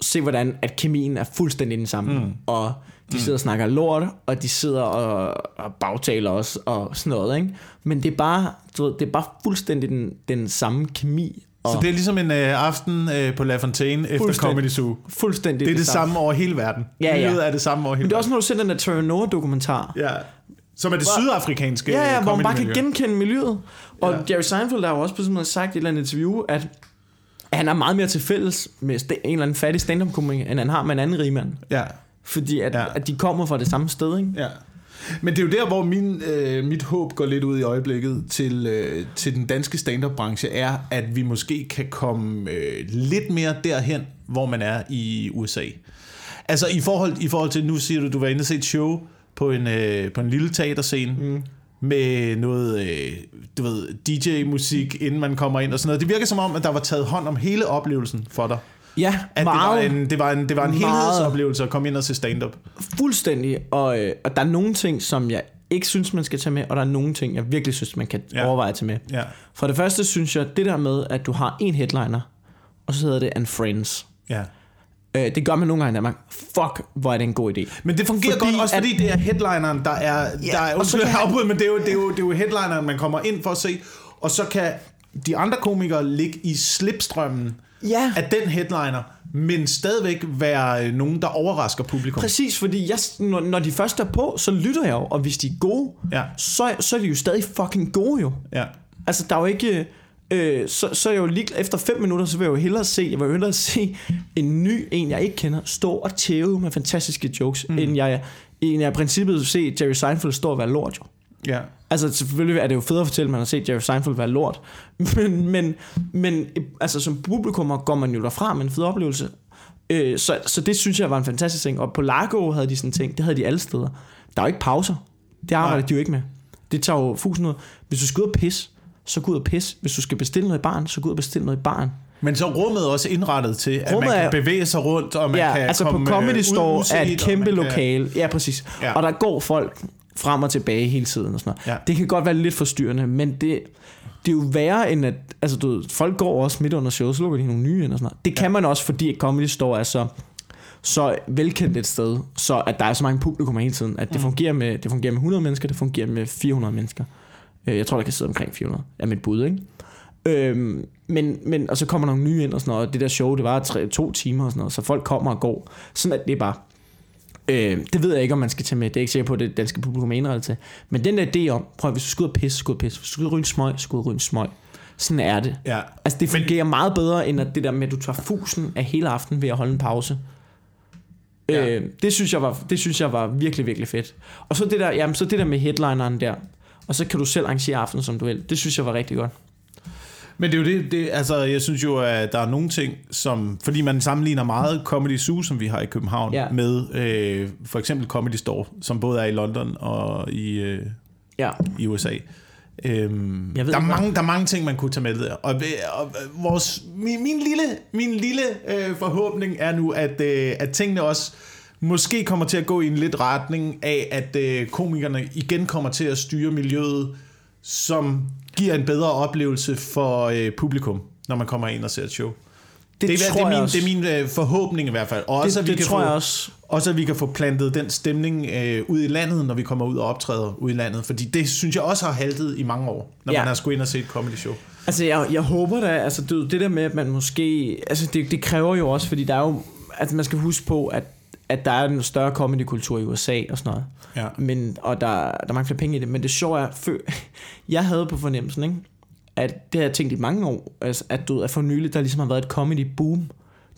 Se, hvordan at kemien er fuldstændig den samme. Mm. Og de sidder og snakker lort, og de sidder og, og bagtaler os og sådan noget, ikke? Men det er bare, du ved, det er bare fuldstændig den, den samme kemi. Og Så det er ligesom en øh, aften øh, på La Fontaine efter. Comedy Zoo. fuldstændig Det er det samme over hele verden. Ja, ja. Livet er det samme over hele Men det er verden. også, når du ser den der Trevor Noah-dokumentar. Ja. Som er det Hvor- sydafrikanske Ja, ja, hvor man bare kan genkende miljøet. Og Ja. Jerry Seinfeld har jo også på sådan noget sagt i et eller andet interview, at han er meget mere til fælles med en eller anden fattig stand-up komiker, end han har med en anden rig mand. Ja. Fordi at, Ja. at de kommer fra det samme sted, ikke? Ja. Men det er jo der, hvor min, øh, mit håb går lidt ud i øjeblikket til, øh, til den danske stand-up-branche, er, at vi måske kan komme øh, lidt mere derhen, hvor man er i USA. Altså i forhold, i forhold til, nu siger du, du var inde og se et show på en, øh, på en lille teaterscene, mm. med noget, øh, du ved, DJ-musik, inden man kommer ind og sådan noget. Det virker som om, at der var taget hånd om hele oplevelsen for dig. Ja, At meget. det var en, det var en, det var en helhedsoplevelse at komme ind og se stand-up. Fuldstændig. Og, øh, og der er nogle ting, som jeg ikke synes, man skal tage med, og der er nogle ting, jeg virkelig synes, man kan Ja. overveje at tage med. Ja. For det første synes jeg, det der med, at du har en headliner, og så hedder det And Friends. Ja. Øh, det gør man nogle gange i Danmark. Fuck, hvor er det en god idé. Men det fungerer Fordi godt, også at- fordi det er headlineren, der er... Ja, der er undskyld, jeg afbryder, men det er, jo, det, er jo, det er jo headlineren, man kommer ind for at se, og så kan de andre komikere ligge i slipstrømmen Ja. af den headliner, men stadigvæk være øh, nogen, der overrasker publikum. Præcis, fordi jeg, når, når de først er på, så lytter jeg jo, og hvis de er gode, Ja. så, så er de jo stadig fucking gode jo. Ja. Altså, der er jo ikke... Øh, så, så er jeg jo lige efter 5 minutter, så vil jeg jo hellere se, jeg vil jo hellere [laughs] se en ny, en jeg ikke kender, stå og tæve med fantastiske jokes, mm. end jeg, end jeg i princippet se Jerry Seinfeld stå og være lort jo. Ja. Altså selvfølgelig er det jo fedt at fortælle, at man har set Jerry Seinfeld være lort, [laughs] men, men, men altså som publikummer går man jo derfra med en fed oplevelse. Øh, så, så det synes jeg var en fantastisk ting. Og på Largo havde de sådan en ting, det havde de alle steder. Der er jo ikke pauser. Det arbejder Nej. de jo ikke med. Det tager jo fusen ud. Hvis du skal ud og pisse, så gå ud og pisse. Hvis du skal bestille noget i baren, så gå ud og bestille noget i baren. Men så rummet også indrettet til, at Rummet man kan er- bevæge sig rundt, og man ja, kan altså komme på Comedy Store er et kæmpe man kan- lokale. Ja, præcis. Ja. Og der går folk frem og tilbage hele tiden og sådan noget. Ja. Det kan godt være lidt forstyrrende, men det, det er jo værre end at... Altså, du ved, folk går også midt under show, så lukker de nogle nye ind og sådan noget. Det kan man også, fordi Comedy Store er så, så velkendt et sted, så at der er så mange publikummer hele tiden, at det, Mm. fungerer med, det fungerer med 100 mennesker, det fungerer med 400 mennesker. Øh, Jeg tror, der kan sidde omkring 400, er mit bud, ikke? Øhm, men, men, og så kommer nogle nye ind og sådan noget, og det der show, det var tre, to timer og sådan noget, så folk kommer og går. Sådan at det er bare. Øh, det ved jeg ikke, om man skal tage med. Det er ikke sikker på, at det danske publikum er indrettet til. Men den der idé om, prøv at, hvis du skal ud og pisse, gå ud pisse. Hvis du og ryge en smøg, og ryge en smøg. Sådan er det. Ja. Altså det fungerer men, meget bedre, end at det der med, at du tager fusen af hele aftenen ved at holde en pause. Ja. Øh, det, synes jeg var, det synes jeg var virkelig, virkelig fedt. Og så det der, jamen, så det der med headlineren der. Og så kan du selv arrangere aftenen, som du vil. Det synes jeg var rigtig godt. Men det er jo det, det, altså jeg synes jo, at der er nogle ting, som, fordi man sammenligner meget Comedy Zoo, som vi har i København, Ja. med øh, for eksempel Comedy Store, som både er i London og i, øh, Ja. i USA. Øhm, Jeg ved der, er mange, der er mange ting, man kunne tage med der. Og, og, og vores, min, min lille, min lille øh, forhåbning er nu, at, øh, at tingene også måske kommer til at gå i en lidt retning af, at øh, komikerne igen kommer til at styre miljøet, som giver en bedre oplevelse for øh, publikum, når man kommer ind og ser et show. Det, det, er, tror det, er jeg min, også. det er min øh, forhåbning i hvert fald. Og også, det, at vi det kan tror få, jeg også. også at vi kan få plantet den stemning øh, ud i landet, når vi kommer ud og optræder ud i landet. Fordi det synes jeg også har haltet i mange år, når ja. Man har skulle ind og se et comedy show. Altså, jeg, jeg håber da, altså ved, det der med, at man måske, altså det, det kræver jo også, fordi der er jo, altså man skal huske på, at, at der er en større comedykultur i USA og sådan noget. Ja. Men, og der, der er mange flere penge i det, men det sjove er, før, [laughs] jeg havde på fornemmelsen, ikke? at det har jeg tænkt i mange år, altså, at, du at for nylig, der ligesom har været et comedy boom.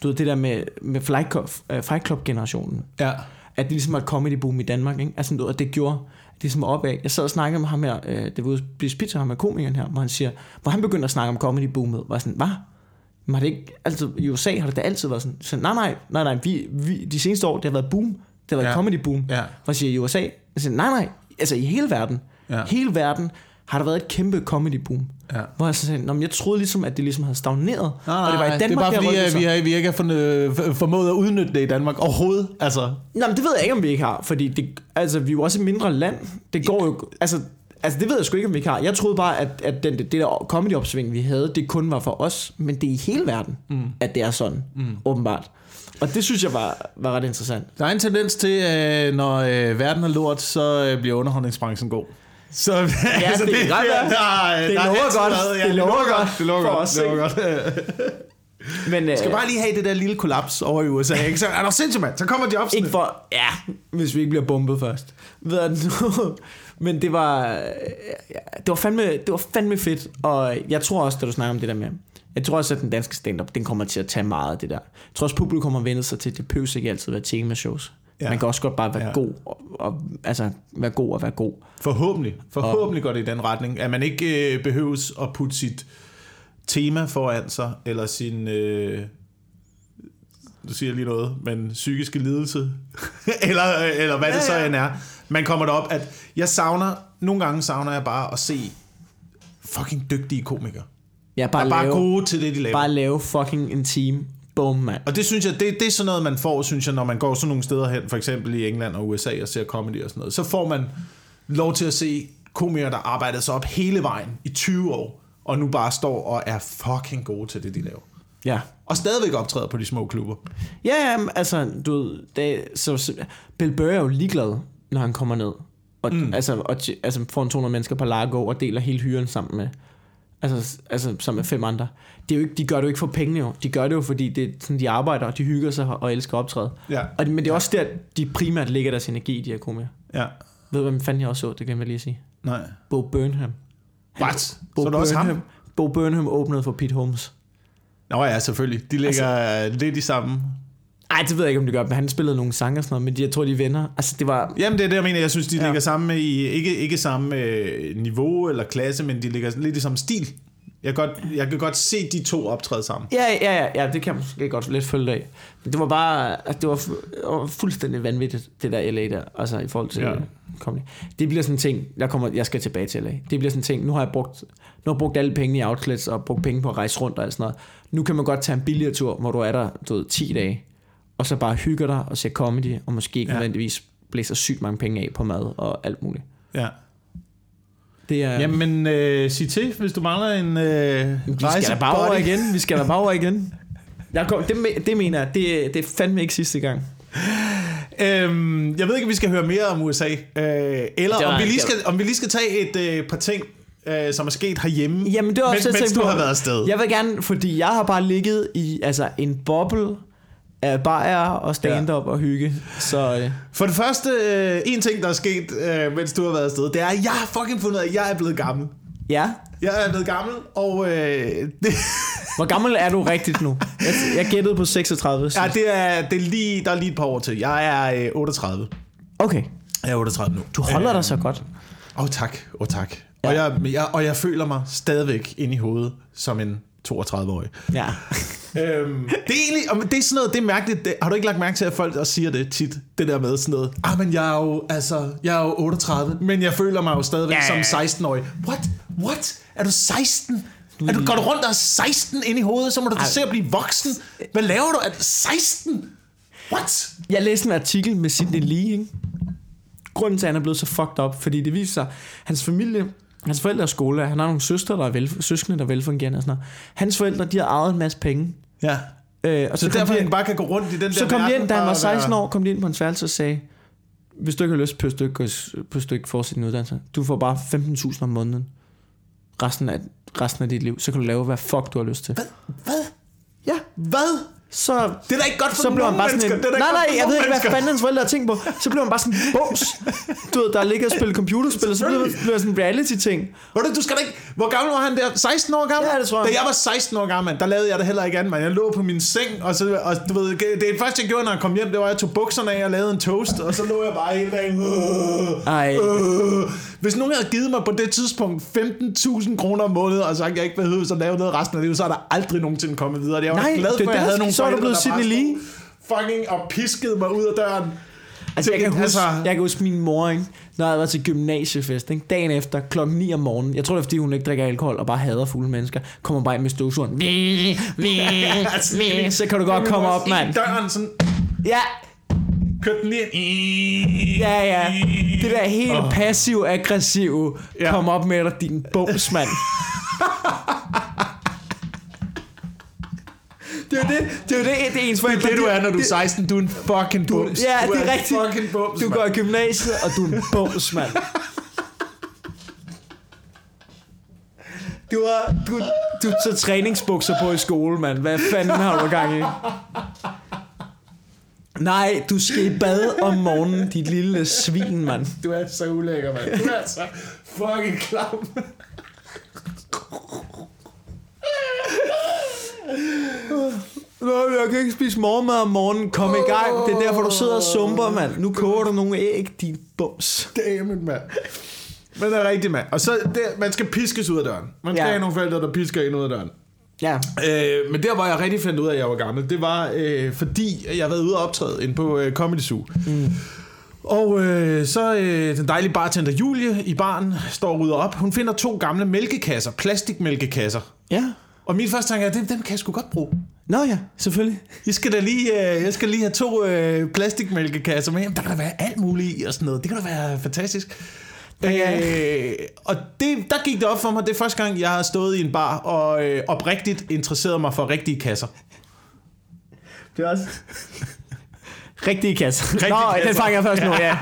Du ved, det der med, med Fight Club, uh, Fight Club generationen. Ja. At det ligesom var et comedy boom i Danmark, ikke? Altså, du ved, at det gjorde, det ligesom opad. Jeg sad og snakkede med ham her, øh, det var spise pizza, ham med komikeren her, hvor han siger, hvor han begyndte at snakke om comedy boomet, var sådan, hvad? Men har det ikke altid, i USA har det da altid været sådan, så, nej, nej, nej, nej, vi, vi, de seneste år, det har været boom, det har været Ja. comedy boom. Ja. Hvor siger, i USA, siger, nej, nej, altså i hele verden, Ja. hele verden, har der været et kæmpe comedy boom. Ja. Hvor jeg så sagde, Nå, men jeg troede ligesom, at det ligesom havde stagneret. Nej, og det var i Danmark, det er bare der fordi, sig. vi, har, vi ikke har fundet, øh, formået at udnytte det i Danmark overhovedet. Altså, Nå, men det ved jeg ikke, om vi ikke har, fordi det, altså, vi er jo også et mindre land. Det går jo, altså, altså det ved jeg sgu ikke, om vi ikke har. Jeg troede bare, at, at den, det der comedy-opsving, vi havde, det kun var for os, men det er i hele verden, mm. at det er sådan, mm. åbenbart. Og det synes jeg var, var ret interessant. der er en tendens til, øh, når øh, verden er lort, så øh, bliver underholdningsbranchen god. Så, [laughs] ja, det kan godt være. der, Det der er lover godt. noget, Det lover godt Det lover godt. Det lover godt. [laughs] Men, øh, skal bare lige have det der lille kollaps over i USA. Ikke? Så er der sindssygt, mand. Så kommer de op Ikke for, ja, hvis vi ikke bliver bombet først. Ved nu. Men det var, øh, det var, fandme, det var fandme fedt, og jeg tror også, da du snakker om det der med, jeg tror også, at den danske stand-up, den kommer til at tage meget af det der. Jeg tror også, publikum har vendt sig til, det behøver ikke altid være temashows. Ja. Man kan også godt bare være Ja. god, og, og, altså være god og være god. Forhåbentlig. Forhåbentlig går det i den retning, at man ikke øh, behøves at putte sit tema foran sig, eller sin, øh, du siger lige noget, men psykiske lidelse, [laughs] eller, øh, eller hvad ja, det så ja. end er. Man kommer derop, at jeg savner, nogle gange savner jeg bare at se fucking dygtige komikere. Ja, Der bare, er bare lave, gode til det, de laver. bare lave fucking en team. Boom, mand. Og det synes jeg, det, det er sådan noget, man får, synes jeg, når man går sådan nogle steder hen, for eksempel i England og USA og ser comedy og sådan noget. Så får man lov til at se komikere, der arbejdede sig op hele vejen i 20 år, og nu bare står og er fucking gode til det, de laver. Ja. Og stadigvæk optræder på de små klubber. Ja, altså, du ved, det, så, så, Bill Burr er jo ligeglad, når han kommer ned. Og, mm. altså, og, altså, får en 200 mennesker på Largo og deler hele hyren sammen med, altså, altså sammen med fem andre. Det er jo ikke, de gør det jo ikke for penge jo. De gør det jo, fordi det sådan, de arbejder, og de hygger sig og elsker optræde. Ja. Og, men det er også der, de primært lægger deres energi, de her komikere. Ja. Ved du, hvem fanden jeg også så? Det kan jeg lige sige. Nej. Bo Burnham. What? Bo Så er det også ham? Burnham, Bo Burnham åbnede for Pete Holmes. Nå ja, selvfølgelig. De ligger altså, lidt i samme. Ej, det ved jeg ikke, om det gør, men han spillede nogle sange og sådan noget, men de, jeg tror, de er venner. Altså, det var... Jamen, det er det, jeg mener. Jeg synes, de Ja. ligger samme i, ikke, ikke samme øh, niveau eller klasse, men de ligger lidt i samme stil. Jeg kan, godt, jeg kan godt se de to optræde sammen. Ja, ja, ja, ja, det kan jeg måske godt lidt følge af. Men det var bare, det var, fuldstændig vanvittigt, det der LA der, altså i forhold til Ja. comedy. Det bliver sådan en ting, jeg, kommer, jeg skal tilbage til LA. Det bliver sådan en ting, nu har jeg brugt, nu har jeg brugt alle penge i outlets og brugt penge på at rejse rundt og alt sådan noget. Nu kan man godt tage en billigere tur, hvor du er der, du ved, 10 dage, og så bare hygger dig og ser comedy, og måske ikke Ja. nødvendigvis blæser sygt mange penge af på mad og alt muligt. Ja. Det er, Jamen, øh, sig til, hvis du mangler en øh, vi skal da bare over igen, vi skal da bare over igen. [laughs] Jeg kom, det, det mener jeg, det, det er fandme ikke sidste gang. Øhm, jeg ved ikke, om vi skal høre mere om USA. Øh, eller var- om vi, lige skal, om vi lige skal tage et øh, par ting, øh, som er sket herhjemme, Jamen, det var også mens tænkte du på. har været afsted. Jeg vil gerne, fordi jeg har bare ligget i altså, en boble af bajer og stand-up ja. og hygge. Så øh, For det første, øh, en ting, der er sket, øh, mens du har været afsted, det er, at jeg har fucking fundet ud af, at jeg er blevet gammel. ja, Jeg er blevet gammel, og øh, [laughs] det, hvor gammel er du rigtigt nu? Jeg, jeg gættede på 36. ja, Ja, det er, det er lige, der er lige et par år til. Jeg er øh, 38. okay, Jeg er 38 nu. du holder dig så godt. Åh oh, tak, åh oh, tak. Ja. Og, jeg, jeg, og jeg føler mig stadigvæk ind i hovedet som en 32-årig. Ja. Øhm, det er egentlig, og det er sådan noget, det er mærkeligt. Det, har du ikke lagt mærke til, at folk også siger det tit? Det der med sådan noget, ah, men jeg er jo, altså, jeg er jo 38, men jeg føler mig jo stadigvæk Ja, som ja, ja. 16-årig. What? What? Er du 16? Er du, går du rundt og er 16 ind i hovedet, så må du da se at blive voksen. Hvad laver du? Er du 16? What? Jeg læste en artikel med Sidney Lee, ikke? Grunden til, at han er blevet så fucked up, fordi det viser sig, hans familie, hans forældre er skole, han har nogle søstre, der er vel, søskende, der er velfungerende og sådan noget. Hans forældre, de har ejet en masse penge. Ja. Øh, og Så, kom derfor de- han bare kan gå rundt i den der Så kom de ind, da han var og være- 16 år, kom de ind på hans værelse og sagde, hvis du ikke har lyst på et stykke, på et stykke fortsætte din uddannelse, du får bare 15.000 om måneden resten af, resten af dit liv. Så kan du lave, hvad fuck du har lyst til. Hvad? Hvad? Ja, Hvad? Så, Det er da ikke godt for så blev han bare sådan en, nej, nej, jeg ved ikke, hvad fanden hans forældre har tænkt på. Så blev han bare sådan en bums. Du ved, der ligger og spiller computerspil, og så blev det sådan en reality-ting. Ved du, du skal da ikke... Hvor gammel var han der? 16 år gammel? Ja, det tror jeg. Da jeg var 16 år gammel, der lavede jeg det heller ikke andet, man. Jeg lå på min seng, og, så, og du ved, det første, jeg gjorde, når jeg kom hjem, det var, at jeg tog bukserne af og lavede en toast, og så lå jeg bare hele dagen. Ej, Øh. Hvis nogen havde givet mig på det tidspunkt 15.000 kroner om måneden, og sagt, at jeg ikke behøvede at lave noget resten af livet, så er der aldrig nogensinde kommet videre. Jeg var Nej, glad for, at jeg havde nogle så er du blevet Sidney Lee. Fucking og piskede mig ud af døren. Altså, jeg kan, huske, Altså- jeg kan huske min mor, ikke? når jeg var til gymnasiefest, ikke? dagen efter, klokken 9 om morgenen, jeg tror det er fordi hun ikke drikker alkohol og bare hader fulde mennesker, kommer bare ind med støvsugeren. Vi, [laughs] [laughs] så kan du godt komme op, mand. Døren sådan, Ja, kørte den lige ja, ja. Det der helt passiv-aggressive, Ja. kom op med dig, din bums, mand. Det er jo det, det er jo det, det er ens Det er forældre. det, du er, når du er det- 16. Du er en fucking du, bums. Ja, du det er en rigtigt. fucking bums, Du går i gymnasiet, og du er en bums, mand. Du har du, du tager træningsbukser på i skole, mand. Hvad fanden har du gang i? Nej, du skal i bad om morgenen, dit lille svin, mand. Du er så ulækker, mand. Du er så fucking klam. Nå, jeg kan ikke spise morgenmad om morgenen. Kom i gang. Det er derfor, du sidder og sumper, mand. Nu koger du nogle æg, din bums. Dammit, mand. Men det er rigtigt, mand. Og så, det, man skal piskes ud af døren. Man skal Ja. have nogle forældre, der pisker en ud af døren. Ja. Øh, men der, hvor jeg rigtig fandt ud af, at jeg var gammel, det var, øh, fordi jeg har været ude og optræde inde på øh, Comedy Zoo. Mm. Og øh, så øh, den dejlige bartender Julie i baren står og rydder op. Hun finder to gamle mælkekasser, plastikmælkekasser. Ja. Og min første tanke er, dem, dem kan jeg sgu godt bruge. Nå ja, selvfølgelig. Jeg skal da lige, øh, jeg skal lige have to øh, plastikmælkekasser med. Jamen, der kan da være alt muligt i og sådan noget. Det kan da være fantastisk. Øh, og det, der gik det op for mig, det er første gang, jeg har stået i en bar og øh, oprigtigt interesseret mig for rigtige kasser. Det er også... Rigtige kasser. Rigtige Nå, den kasser. fanger jeg først nu, ja.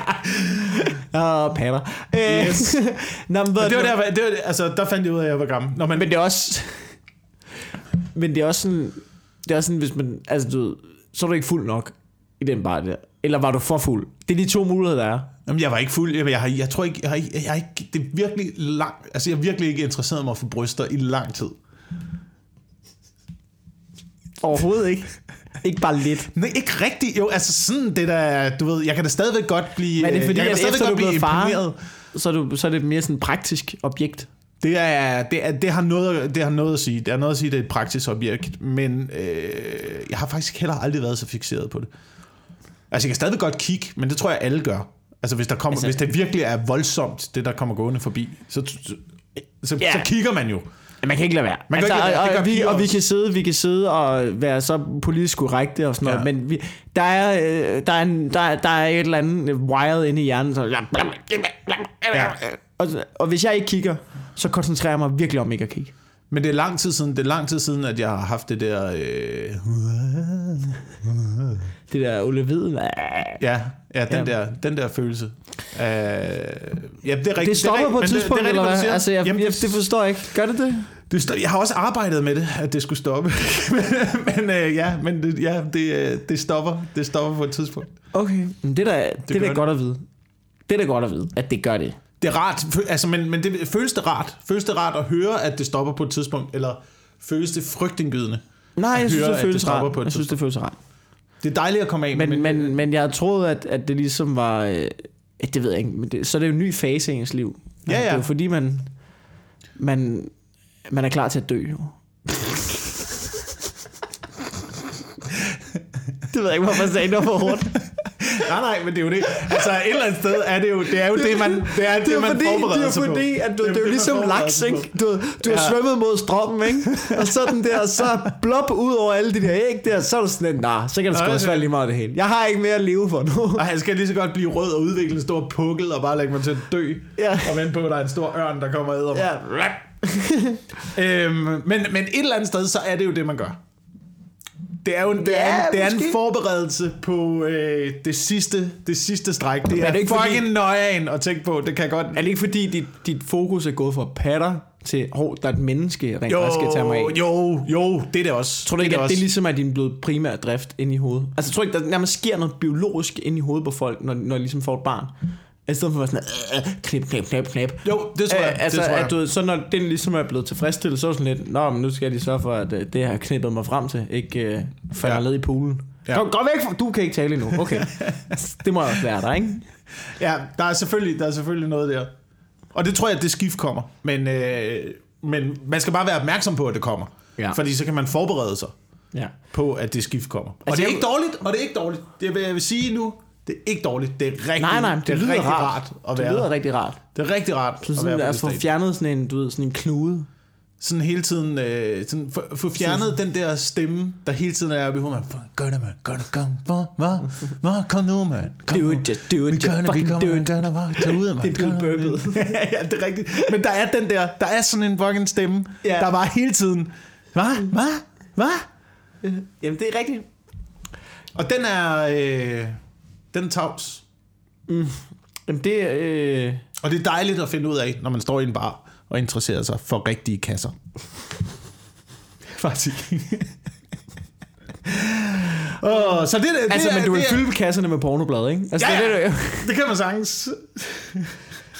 Åh, patter. Øh, Yes. [laughs] Nå, men, Det var der, det var, altså, der fandt jeg ud af, at jeg var gammel. Når man, Men det er også... Men det er også sådan... Det er også sådan, hvis man... Altså, du så er du ikke fuld nok i den bar der. Eller var du for fuld? Det er de to muligheder, der er. Jamen, jeg var ikke fuld. Jeg, jeg, har, jeg tror ikke, jeg har, jeg har ikke, det er virkelig lang, altså jeg har virkelig ikke interesseret mig for bryster i lang tid. Overhovedet ikke. Ikke bare lidt. [laughs] Nej, ikke rigtigt. Jo, altså sådan det der, du ved, jeg kan da stadigvæk godt blive... Men det øh, fordi, jeg kan at da stadigvæk er godt blive far, imponeret. så er, du, så er det mere sådan et praktisk objekt? Det, er, det, er, det, har noget, det har noget at sige. Det har noget at sige, det er et praktisk objekt. Men øh, jeg har faktisk heller aldrig været så fixeret på det. Altså, jeg kan stadigvæk godt kigge, men det tror jeg, alle gør. Altså, hvis, der kommer, Altså- altså, hvis det virkelig er voldsomt, det der kommer gående forbi, så, så, så, Ja. så kigger man jo. Man kan ikke lade være. Man kan ikke lade være. og, og, vi, og vi kan sidde, vi kan sidde og være så politisk korrekte og sådan noget, Ja. men vi, der, er, øh, der, er en, der, er- der er et eller andet wired inde i hjernen, så Ja. og, og hvis jeg ikke kigger, så koncentrerer jeg mig virkelig om ikke at kigge. Men det er lang tid siden, det er lang tid siden, at jeg har haft det der... Øh, Det der Ole Hvid, ja, ja, den, Ja. Der, den der følelse. Øh, ja, det er rigtigt. det stopper er, på et men det- tidspunkt, det, er eller rigtigt, siger. Altså, jeg, Jamen, jeg, det forstår jeg ikke. Gør det det? Det stop, jeg har også arbejdet med det, at det skulle stoppe. [laughs] men øh, ja, men det, ja, det, øh, det, stopper, det stopper på et tidspunkt. Okay. Men det, der, det, det, er da det. godt at vide. Det er da godt at vide, at det gør det. Det er rart, altså, men, men det, føles det rart? Føles det rart at høre, at det stopper på et tidspunkt, eller føles det frygtindgydende? Nej, jeg At synes, høre, det at føles det stopper rart. på et Jeg synes, det føles rart. Det er dejligt at komme af med, Men, men, men jeg troede, at, at det ligesom var... Øh, det ved jeg ikke, men det, så er det jo en ny fase i ens liv. Ja, Altså, ja. Det er jo fordi, man, man, man er klar til at dø. Jo. [laughs] det ved jeg ikke, hvorfor jeg sagde det var for hårdt. Nej, nej, men det er jo det. Altså, et eller andet sted er det jo det, er jo det man, det er det, Det er man fordi, forbereder det er fordi at du, det, er jo det, man ligesom forbereder laks, ikke? Du, du har Ja. svømmet mod strømmen, ikke? Og så den der, så blop ud over alle de der æg der, så er du sådan nah, så kan det sgu Ja, også være lige meget det hele. Jeg har ikke mere at leve for nu. Og han skal lige så godt blive rød og udvikle en stor pukkel og bare lægge mig til at dø. Ja. Og vente på, at der er en stor ørn, der kommer og æder mig. Ja. Øhm, men, men et eller andet sted, så er det jo det, man gør. Det er jo en, det Ja, er en, det er en forberedelse på øh, det, sidste, det sidste stræk. Det er er, det ikke fucking fordi- nøjeren at tænke på. Det kan godt... Er det ikke fordi, dit, dit fokus er gået fra patter til, hov, der er et menneske, rent Jo, faktisk skal tage mig af? jo, jo, det er det også. Tror du ikke, det er at det det også. ligesom er din blevet primære drift ind i hovedet? Altså, tror du ikke, der nærmest sker noget biologisk ind i hovedet på folk, når, når de ligesom får et barn? I stedet for at være sådan, øh, knip, knip, knip, knip. Jo, det tror jeg. Øh, altså, det tror jeg. at du, så når den ligesom er blevet tilfredsstillet, så er sådan lidt, nå, men nu skal de sørge for, at øh, det har knippet mig frem til, ikke øh, falder Ja. ned i poolen. Ja. Gå, gå væk fra, du kan ikke tale endnu. Okay. [laughs] det må også være der, ikke? Ja, der er, selvfølgelig, der er selvfølgelig noget der. Og det tror jeg, at det skift kommer. Men, øh, men man skal bare være opmærksom på, at det kommer. Ja. Fordi så kan man forberede sig Ja. på, at det skift kommer. Altså, og det er jeg- ikke dårligt, og det er ikke dårligt. Det vil jeg vil sige nu, det er ikke dårligt. Det er rigtig, Nej, nej, det, det er lyder rigtig rart. rart at det være lyder der. rigtig rart. Det er rigtig rart Så at sådan være at det få stadie. fjernet sådan en, du ved, sådan en klude. Sådan hele tiden, øh, sådan, få, få fjernet den der stemme, der hele tiden er oppe i hovedet. Man, Gør det, mand. Gør det, kom. Hvad? Hvad? Hvad? Kom nu, mand. Kom Do it, just do it, Vi just det, vi fucking vi it. gør det, bare tag ud, mand. [laughs] Det er Burkle. [laughs] ja, det er rigtigt. Men der er den der, der er sådan en fucking stemme, Ja. der var hele tiden, hvad? Hvad? Hvad? Jamen, det er rigtigt. Og den er, øh, den er tavs. Jamen, det er... Øh... Og det er dejligt at finde ud af, når man står i en bar og interesserer sig for rigtige kasser. [laughs] Faktisk. oh, så det, det, Altså, det, men du vil det, fylde kasserne med pornoblad, ikke? Altså, Ja, det, ja. det, det kan man sagtens.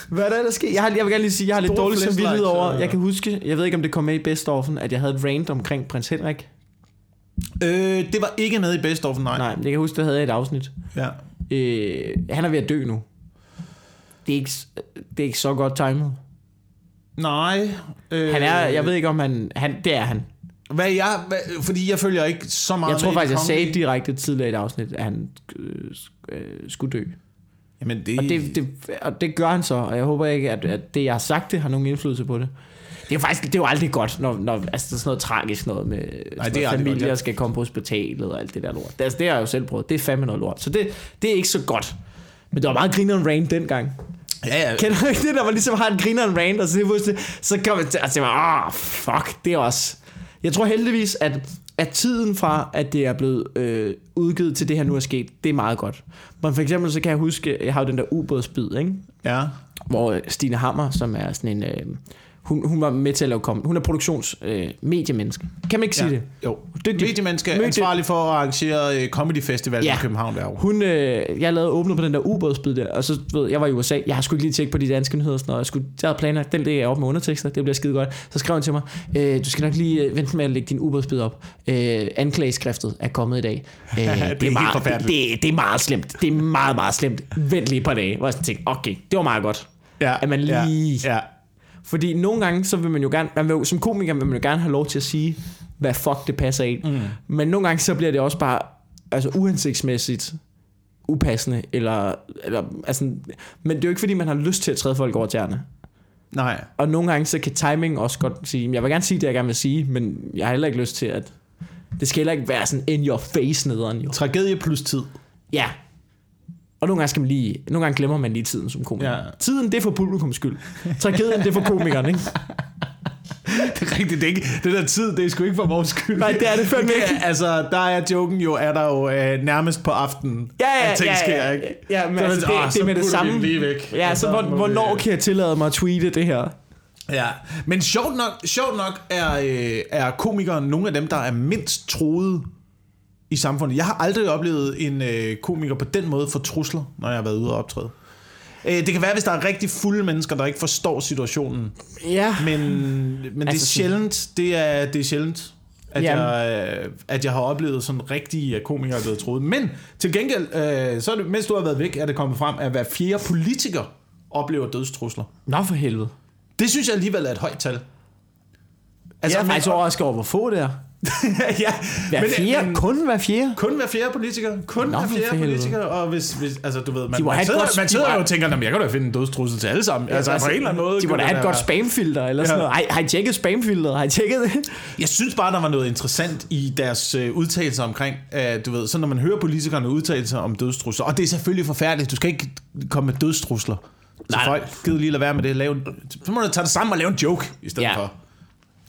Hvad er der, der sker? Jeg, har, jeg vil gerne lige sige, jeg har lidt dårlig samvittighed over. Jeg kan huske, jeg ved ikke, om det kom med i Best Of'en, at jeg havde et rant omkring prins Henrik. Øh, det var ikke med i Best of, nej. Nej, jeg kan huske, det havde jeg et afsnit. Ja. Øh, han er ved at dø nu. Det er ikke, det er ikke så godt timet. Nej. Øh, Han er, jeg ved ikke om han, han det er han. Hvad jeg, hvad, fordi jeg følger ikke så meget Jeg tror faktisk, jeg sagde direkte tidligere i et afsnit, at han øh, øh, skulle dø. Jamen, det, Og det, det, og det gør han så, og jeg håber ikke, at, at det, jeg har sagt, det har nogen indflydelse på det. Det er jo faktisk det er jo aldrig godt, når, når altså, det er sådan noget tragisk noget med Nej, det er familier, godt, ja. skal komme på hospitalet og alt det der lort. Det, altså, det har jeg jo selv prøvet. Det er fandme noget lort. Så det, det er ikke så godt. Men det var meget griner rain dengang. ja, ja. Kender du ikke det, der var ligesom har en griner rain, og så, det, så kom jeg til at sige, ah, fuck, det er også... Jeg tror heldigvis, at, at tiden fra, at det er blevet øh, udgivet til det her nu er sket, det er meget godt. Men for eksempel, så kan jeg huske, jeg har jo den der ubådsbid, ikke? ja. hvor Stine Hammer, som er sådan en, øh, Hun, hun var med til at lave kom. Hun er produktions øh. Kan man ikke sige Ja. det? Jo. Dygtig. Mediemenneske er ansvarlig for at arrangere øh, Comedy Festival Ja. i København år. Hun, øh, jeg lavede åbnet på den der ubådsbid der, og så ved jeg var i USA. Jeg har sgu ikke lige tjekket på de danske nyheder, og sådan noget. Jeg, skulle, jeg havde planlagt, den lægger jeg op med undertekster, det bliver skide godt. Så skrev hun til mig, øh, du skal nok lige øh, vente med at lægge din ubådsbid op. Øh, anklageskriftet er kommet i dag. [laughs] Øh, det, helt meget, forfærdeligt. Det, det, det, er meget slemt. Det er meget, meget slemt. Vent lige et par dage. Hvor jeg sådan tænkte, okay, det var meget godt. Ja, At man lige... Ja, ja. Fordi nogle gange, så vil man jo gerne, man vil, som komiker vil man jo gerne have lov til at sige, hvad fuck det passer ind. Mm. Men nogle gange, så bliver det også bare altså, uhensigtsmæssigt upassende, eller, eller altså, men det er jo ikke fordi, man har lyst til at træde folk over tæerne. Nej. Og nogle gange, så kan timing også godt sige, jeg vil gerne sige det, jeg gerne vil sige, men jeg har heller ikke lyst til at, det skal heller ikke være sådan in your face nederen jo. Tragedie plus tid. Ja. Og nogle gange skal man lige, nogle gange glemmer man lige tiden som komiker. Ja. Tiden, det er for publikums skyld. Tragedien, det er for komikeren, ikke? [laughs] Det er rigtigt, det, er ikke, det der tid, det er sgu ikke for vores skyld. Nej, det er det fandme ikke. Ja, altså, der er joken jo, er der jo øh, nærmest på aftenen, Ja, ja, at ting ja, sker, ja, ikke? ja, men Så altså, det- åh, det så er med det samme. lige væk. Ja, Og så hvor, må hvornår vi, kan jeg tillade mig at tweete det her? Ja, men sjovt nok, sjovt nok er, øh, er komikere nogle af dem, der er mindst troede i samfundet. Jeg har aldrig oplevet en øh, komiker på den måde for trusler, når jeg har været ude og optræde. Øh, det kan være, hvis der er rigtig fulde mennesker, der ikke forstår situationen. Ja. Men, men altså, det er Altså sjældent, det er, det er sjældent, at Jamen. jeg, øh, at jeg har oplevet sådan rigtige at komikere er blevet troet. Men til gengæld, øh, så er det, mens du har været væk, er det kommet frem, at hver fjerde politiker oplever dødstrusler. Nå for helvede. Det synes jeg alligevel er et højt tal. Altså, jeg er men- faktisk overrasket over, hvor få det er. [laughs] ja, Hver men, fjerde? men, kun hver fjerde? kun hver fjerde politiker. Kun Nå, hver fjerde politiker. Og hvis, hvis, altså du ved, man, man sidder, godt- man de sidder jo have- og tænker, "Nå, men jeg kan da finde en dødstrussel til alle sammen. Altså, på en eller anden måde. De må da have et godt spamfilter, eller sådan Ja. noget. Har, I- har I tjekket spamfilteret? Har I tjekket det? Jeg synes bare, der var noget interessant i deres øh, udtalelser omkring, øh, du ved, så når man hører politikerne udtale sig om dødstrusler, og det er selvfølgelig forfærdeligt, du skal ikke komme med dødstrusler. Så Nej. folk gider lige lade være med det. Lave en, så må du tage det sammen og lave en joke i stedet Ja. for.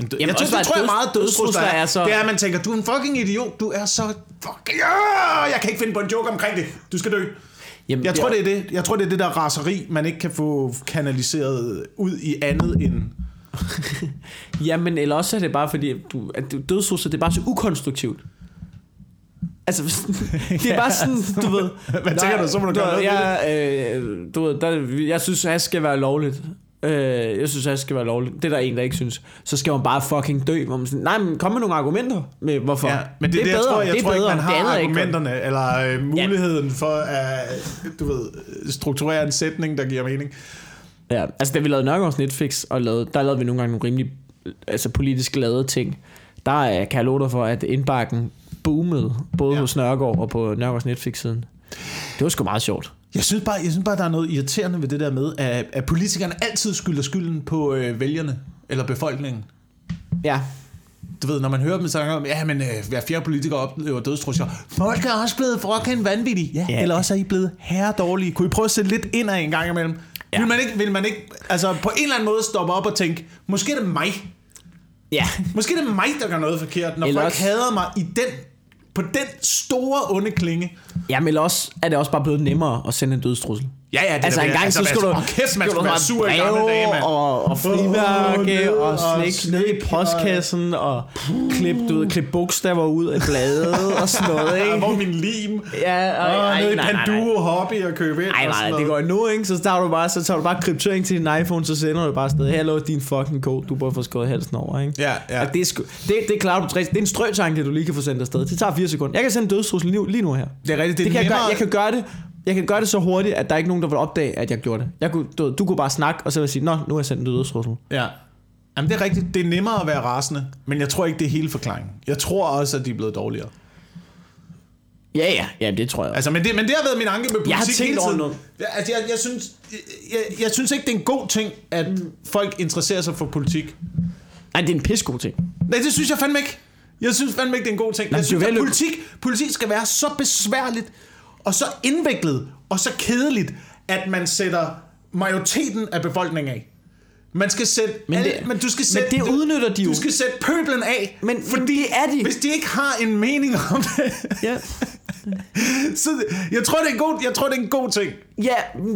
Død, Jamen, jeg tror, det tror jeg meget dødstrusler er. er så- Det er, at man tænker, du er en fucking idiot. Du er så fucking... Ja, jeg kan ikke finde på en joke omkring det. Du skal dø. Jamen, Jeg tror, det er det. Jeg tror, det er det der raseri, man ikke kan få kanaliseret ud i andet end... [laughs] Jamen, eller også er det bare fordi, du, at du dødstrusler, det er bare så ukonstruktivt. Altså, [laughs] det er bare sådan, du ved... Hvad tænker du, så må du gøre noget jeg, øh, du ved, der, jeg synes, at skal være lovligt. Øh, jeg synes, at skal være lovligt. Det er der en, der ikke synes. Så skal man bare fucking dø. Hvor man sådan, Nej, men kom med nogle argumenter med, hvorfor. Ja, men det, det, det jeg tror, jeg det er tror ikke, bedre. man Det har er ikke argumenterne, eller øh, muligheden for at, du ved, strukturere en sætning, der giver mening. Ja, altså da vi lavede Nørgaards Netflix, og lavede, der lavede vi nogle gange nogle rimelig altså, politisk lavede ting. Der er, kan jeg love dig for, at indbakken boomede, både Ja. ja. hos Nørgaard og på Nørgaards Netflix-siden. Det var sgu meget sjovt. Jeg synes bare, jeg synes bare der er noget irriterende ved det der med, at, at politikerne altid skylder skylden på øh, vælgerne, eller befolkningen. Ja, Du ved, når man hører dem snakke om, ja, men øh, hver fjerde politiker oplever dødstrusler. Folk er også blevet fucking vanvittige. Ja, Ja. eller også er I blevet herredårlige. Kunne I prøve at sætte lidt ind af en gang imellem? Ja. Vil, man ikke, vil man ikke, altså på en eller anden måde stoppe op og tænke, måske er det mig, ja. Måske er det mig, der gør noget forkert, når Eller folk hader mig i den, på den store onde klinge. Jamen eller også er det også bare blevet nemmere at sende en dødstrussel. Ja, ja, det Altså er en gang, altså, så skulle du, kæft, man skulle du være sur i gamle dage, mand. og, og frimærke Åh, og og slik ned i postkassen og klip, du ved, klip bogstaver ud af bladet og sådan noget, [laughs] ikke? hvor er min lim? Ja, og, Åh, ej, ned i. Panduo hobby og købe ind. Og sådan nej, det går nu, ikke? Så tager du bare, så tager du bare kryptering til din iPhone, så sender du bare afsted. Hallo, din fucking kode, du bør få skåret halsen over, ikke? Ja, ja. Og det, er sgu, det, det klarer du på tre. Det er en strøtanke, du lige kan få sendt afsted. Det tager 4 sekunder. Jeg kan sende en dødstrussel lige, nu her. Det er rigtigt, det er Det kan jeg, gøre, jeg kan gøre det. Jeg kan gøre det så hurtigt, at der er ikke nogen, der vil opdage, at jeg gjorde det. Jeg kunne, du, du kunne bare snakke, og så vil jeg sige, Nå, nu har jeg sendt en dødstrussel. Ja. Jamen, det er rigtigt. Det er nemmere at være rasende, men jeg tror ikke, det er hele forklaringen. Jeg tror også, at de er blevet dårligere. Ja, ja, ja, det tror jeg. Altså, men det, men det har været min anke med politik Jeg har tænkt hele over tiden. noget. Altså, jeg, jeg, synes, jeg, jeg synes ikke, det er en god ting, at folk interesserer sig for politik. Nej, det er en pissegod ting. Nej, det synes jeg fandme ikke. Jeg synes fandme ikke, det er en god ting. Nej, jeg synes, at politik, politik skal være så besværligt, og så indviklet, og så kedeligt, at man sætter majoriteten af befolkningen af. Man skal sætte, Men alle, det- men du skal men sætte, det udnytter de jo. Du skal sætte pøblen af, Men- men det er de. Hvis de ikke har en mening om det, Ja, [laughs] så jeg tror, det er en god, jeg tror, det er en god ting. ja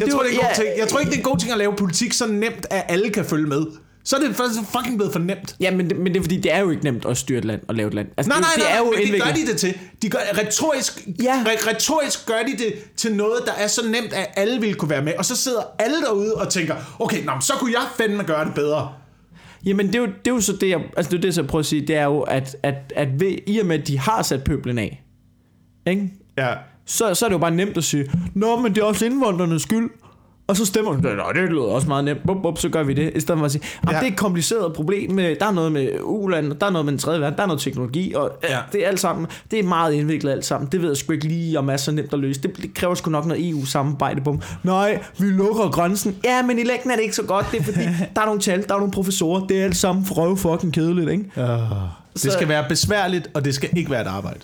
Jeg tror, det er en god ting. Jeg tror ikke, det er en god ting at lave politik så nemt, at alle kan følge med. Så er det faktisk fucking blevet for nemt. Ja, men det, men det er fordi, det er jo ikke nemt at styre et land og lave et land. Altså, Nej, det, nej, det nej, er jo men det gør de det til. De gør, retorisk, Ja. re- retorisk gør de det til noget, der er så nemt, at alle ville kunne være med. Og så sidder alle derude og tænker, okay, nå, så kunne jeg fandme gøre det bedre. Jamen, det er, jo, det er jo så det, jeg, altså det er det, jeg prøver at sige, det er jo, at, at, at ved, i og med, at de har sat pøblen af, ikke? Ja. Så, så er det jo bare nemt at sige, Nå, men det er også indvandrernes skyld. Og så stemmer de, Nå, det lyder også meget nemt. Bup, bup, så gør vi det. I stedet for at sige, ja. Det er et kompliceret problem. Der er noget med uland, der er noget med den tredje verden, der er noget teknologi, og ja. Det er alt sammen, det er meget indviklet alt sammen. Det ved jeg sgu ikke lige, om er så nemt at løse. Det, det kræver sgu nok noget EU-samarbejde på. Nej, vi lukker grænsen. Ja, men i længden er det ikke så godt. Det er fordi, [laughs] der er nogle tal, der er nogle professorer. Det er alt sammen røv fucking kedeligt, ikke? Uh, det Så- skal være besværligt, og det skal ikke være et arbejde.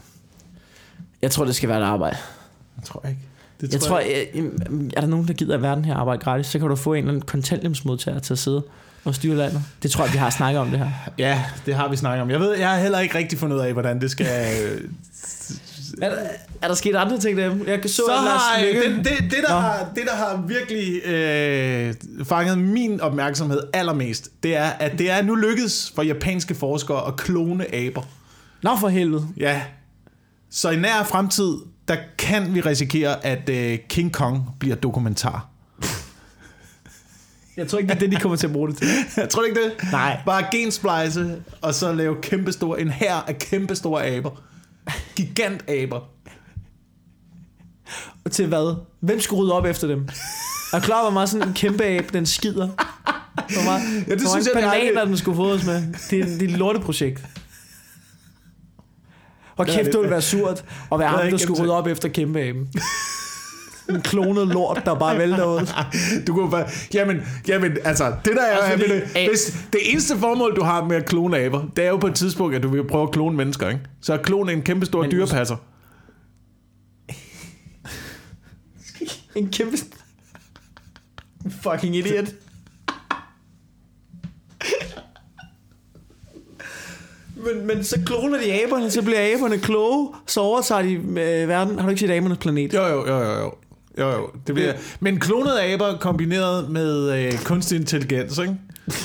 Jeg tror, det skal være et arbejde. Jeg tror ikke. Det Jeg tror, jeg, er der nogen, der gider at verden her arbejde gratis, så kan du få en eller anden kontanthjælpsmodtager til at sidde og styre landet. Det tror jeg, vi har snakket om det her. Ja, det har vi snakket om. Jeg ved, jeg har heller ikke rigtig fundet ud af, hvordan det skal... øh, Er der, er der sket andre ting der? Jeg kan så, Så har det, det, det, der Nå. har, det, der har virkelig øh, fanget min opmærksomhed allermest, det er, at det er nu lykkedes for japanske forskere at klone aber. Nå for helvede. Ja. Så i nær fremtid, der kan vi risikere, at øh, King Kong bliver dokumentar. Jeg tror ikke, det er det, de kommer til at bruge det til. [laughs] Jeg tror ikke det? Nej. Bare gensplice, og så lave kæmpestore, en her af kæmpestore aber. Gigantaber. Og til hvad? Hvem skulle rydde op efter dem? Er du klar, hvor meget sådan en kæmpe abe, den skider? Hvor meget, Ja, det hvor synes jeg, det er bananer, den skulle fodres med. Det er, det er et lorteprojekt. Og Det er kæft, det. det ville være surt at være ham, der skulle rydde op efter kæmpe aben. [laughs] En klonet lort, der bare vælter ud. Du kunne bare... Jamen, jamen altså, det der er... Fordi, det, hvis, det eneste formål, du har med at klone aber, det er jo på et tidspunkt, at du vil prøve at klone mennesker, ikke? Så at klone en kæmpe stor dyrepasser. En kæmpe... Fucking idiot. Men, men så kloner de aberne, så bliver aberne kloge, så overtager de øh, verden. Har du ikke set abernes planet? Jo, jo, jo, jo, jo. Jo, jo. Det bliver, men klonede aber kombineret med øh, kunstig intelligens, ikke? [laughs]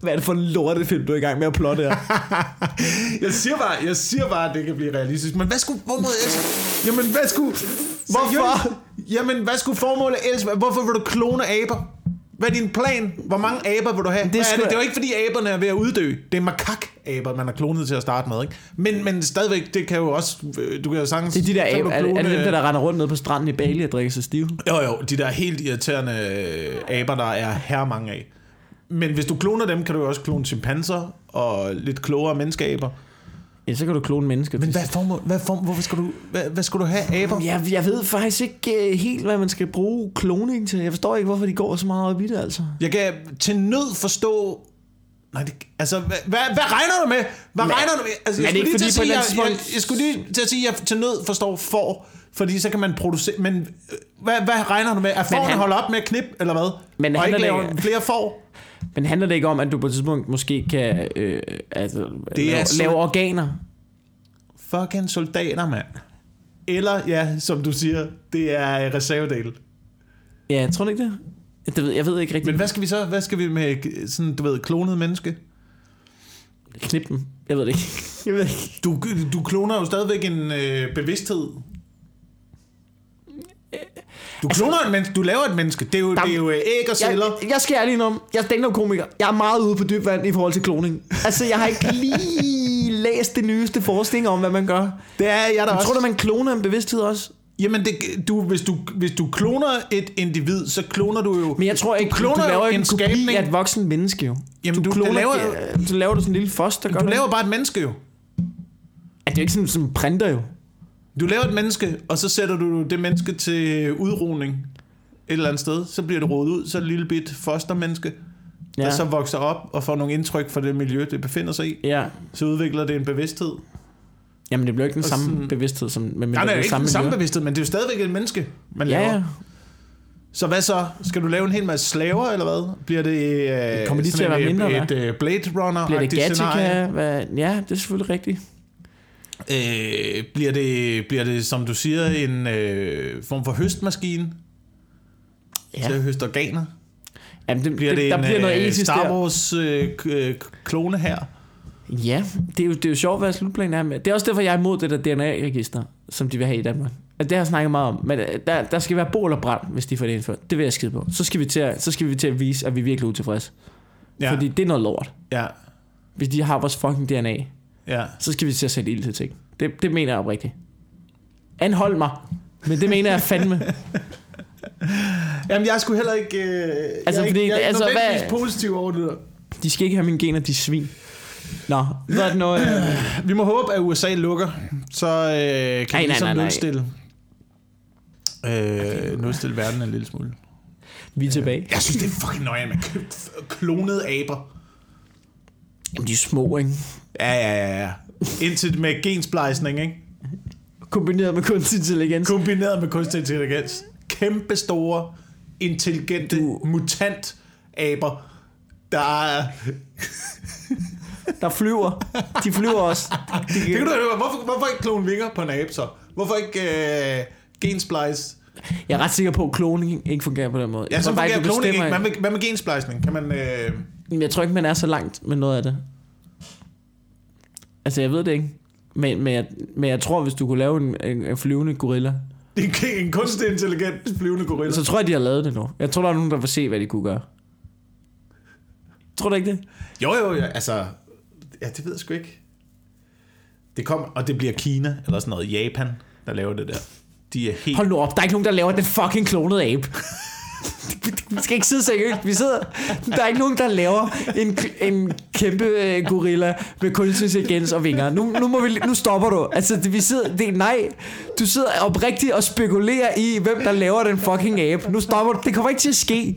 Hvad er det for en lortefilm, du er i gang med at plotte her? [laughs] Jeg siger bare, jeg siger bare, at det kan blive realistisk. Men hvad skulle formålet ellers? Jamen, hvad skulle... Hvorfor? Jamen, hvad skulle formålet ellers? Hvorfor vil du klone aber? Hvad er din plan? Hvor mange aber vil du have? Det, er, det? det er jo ikke, fordi aberne er ved at uddø. Det er makak-aber, man har klonet til at starte med, ikke? Men, men stadigvæk, det kan jo også... øh, Du kan jo sagtens... Det er de der aber, er, det- er det dem, klone- der, der render rundt nede på stranden i Bali og drikker sig stive? Jo, jo, de der helt irriterende øh, aber, der er her mange af. Men hvis du kloner dem, kan du jo også klone chimpanser og lidt klogere menneskeaber. Ja, så kan du klone mennesker. Men hvad formål, hvad form, hvorfor skal du, hvad, hvad skal du have aber? Jeg, jeg ved faktisk ikke uh, helt, hvad man skal bruge kloning til. Jeg forstår ikke, hvorfor de går så meget op i det, altså. Jeg kan til nød forstå... Nej, det, altså, hvad, hvad, hvad regner du med? Hvad Men- regner du med? Altså, jeg, er skulle ikke lige sige, jeg, jeg, jeg, skulle lige til at sige, at jeg til nød forstår får, fordi så kan man producere... Men øh, hvad, hvad regner du med? At forne han- holder op med at knippe, eller hvad? Men og handler ikke det lave ikke- flere får? Men handler det ikke om, at du på et tidspunkt måske kan øh, altså, Det er lave, så- lave organer? Fucking soldater, mand. Eller, ja, som du siger, det er reservedele. Ja, jeg tror ikke det. det ved, jeg ved ikke rigtigt. Men hvad skal vi så? Hvad skal vi med sådan, du ved, klonet menneske? Knip dem. Jeg ved det ikke. [laughs] Jeg ved ikke. Du, du kloner jo stadigvæk en øh, bevidsthed. Du kloner et menneske, du laver et menneske. Det er jo, det er jo øh, æg og celler. Jeg, jeg skal ærlig om, jeg er stand komiker. Jeg er meget ude på dyb vand i forhold til kloning. Altså, jeg har ikke lige [laughs] læst det nyeste forskning om, hvad man gør. Det er jeg der Jeg også. tror du, man kloner en bevidsthed også? Jamen, det, du, hvis, du, hvis du kloner et individ, så kloner du jo... Men jeg tror ikke, du kloner du laver en, en skabning. af et voksen menneske jo. Jamen, du- kloner, det laver- laver, så laver du sådan en lille foster, Du du laver bare et menneske jo. Ja, det er jo ikke sådan, som printer jo. Du laver et menneske, og så sætter du det menneske til udrugning et eller andet sted. Så bliver det rodet ud, så er det et lille bit fostermenneske, ja. Der så vokser op og får nogle indtryk fra det miljø, det befinder sig i. Ja. Så udvikler det en bevidsthed. Jamen, det bliver ikke den Og samme sådan- bevidsthed, som med Nej, nej, det ikke den samme miljø. bevidsthed, men det er jo stadigvæk et menneske, man Ja, laver. ja. Så hvad så? Skal du lave en hel masse slaver, eller hvad? Bliver det, øh, Kommer de til at være mindre, et, et øh, Blade runner Bliver det Gattaca? Hvad? Ja, det er selvfølgelig rigtigt. Øh, bliver, det, bliver det, som du siger, en øh, form for høstmaskine ja. til at høste organer? Jamen, det, Bliver det, det der en bliver noget øh, etisk Star. Wars øh, øh, klone her? Ja, det er, jo, det er jo sjovt, hvad slutplanen er med. Det er også derfor, jeg er imod det der DNA-register, som de vil have i Danmark. Altså, det har jeg snakket meget om. Men øh, der, der skal være bål og brand, hvis de får det indført. Det vil jeg skide på. Så skal vi til at, så skal vi til at vise, at vi er virkelig utilfredse. Ja. Fordi det er noget lort. ja, Hvis de har vores fucking DNA, ja. så skal vi til at sætte ild til ting. Det, det mener jeg oprigtigt. Anhold mig. Men det mener jeg fandme. [laughs] Jamen, jeg skulle heller ikke... Øh, Altså, jeg fordi- jeg er altså, hvad- positiv over det der. De skal ikke have mine gener, de svin. Nå, hvad er det noget? Øh, Vi må håbe, at USA lukker, så øh, kan Nej, vi ligesom nej, nej. nulstille, øh, nulstille verden en lille smule. vi er tilbage. Jeg synes, det er fucking nøje med k- klonede aber. De er små, ikke? Ja, ja, ja, ja. Indtil med gensplejsning, ikke? Kombineret med kunstig intelligens. Kombineret med kunstig intelligens. Kæmpe store, intelligente, Du- mutant aber, der er... Der flyver. De flyver også. De, Det kan du høre. Hvorfor, hvorfor ikke klone vinger på en abe så? Hvorfor ikke øh, gensplice? Jeg er ret sikker på, at kloning ikke fungerer på den måde. Ja, så fungerer kloning ikke. Hvad med, hvad med gensplejsning? Kan man... Øh, jeg tror ikke, man er så langt med noget af det. Altså, jeg ved det ikke. Men, men, jeg, men jeg tror, hvis du kunne lave en, en, en flyvende gorilla, en, en kunstig intelligent flyvende gorilla. så tror jeg, de har lavet det nu. Jeg tror, der er nogen, der vil se, hvad de kunne gøre. Tror du ikke det? Jo, jo, ja, altså... Ja, det ved jeg sgu ikke. Det kommer, og det bliver Kina, eller sådan noget, Japan, der laver det der. De er helt... Hold nu op, der er ikke nogen, der laver den fucking klonede abe. Vi skal ikke sidde seriøst. Vi sidder, der er ikke nogen, der laver en, en kæmpe øh, gorilla med kunstig intelligens og vinger. Nu, nu, må vi, nu stopper du. Altså, det, vi sidder, det nej. Du sidder oprigtigt og spekulerer i, hvem der laver den fucking abe. Nu stopper du. Det kommer ikke til at ske.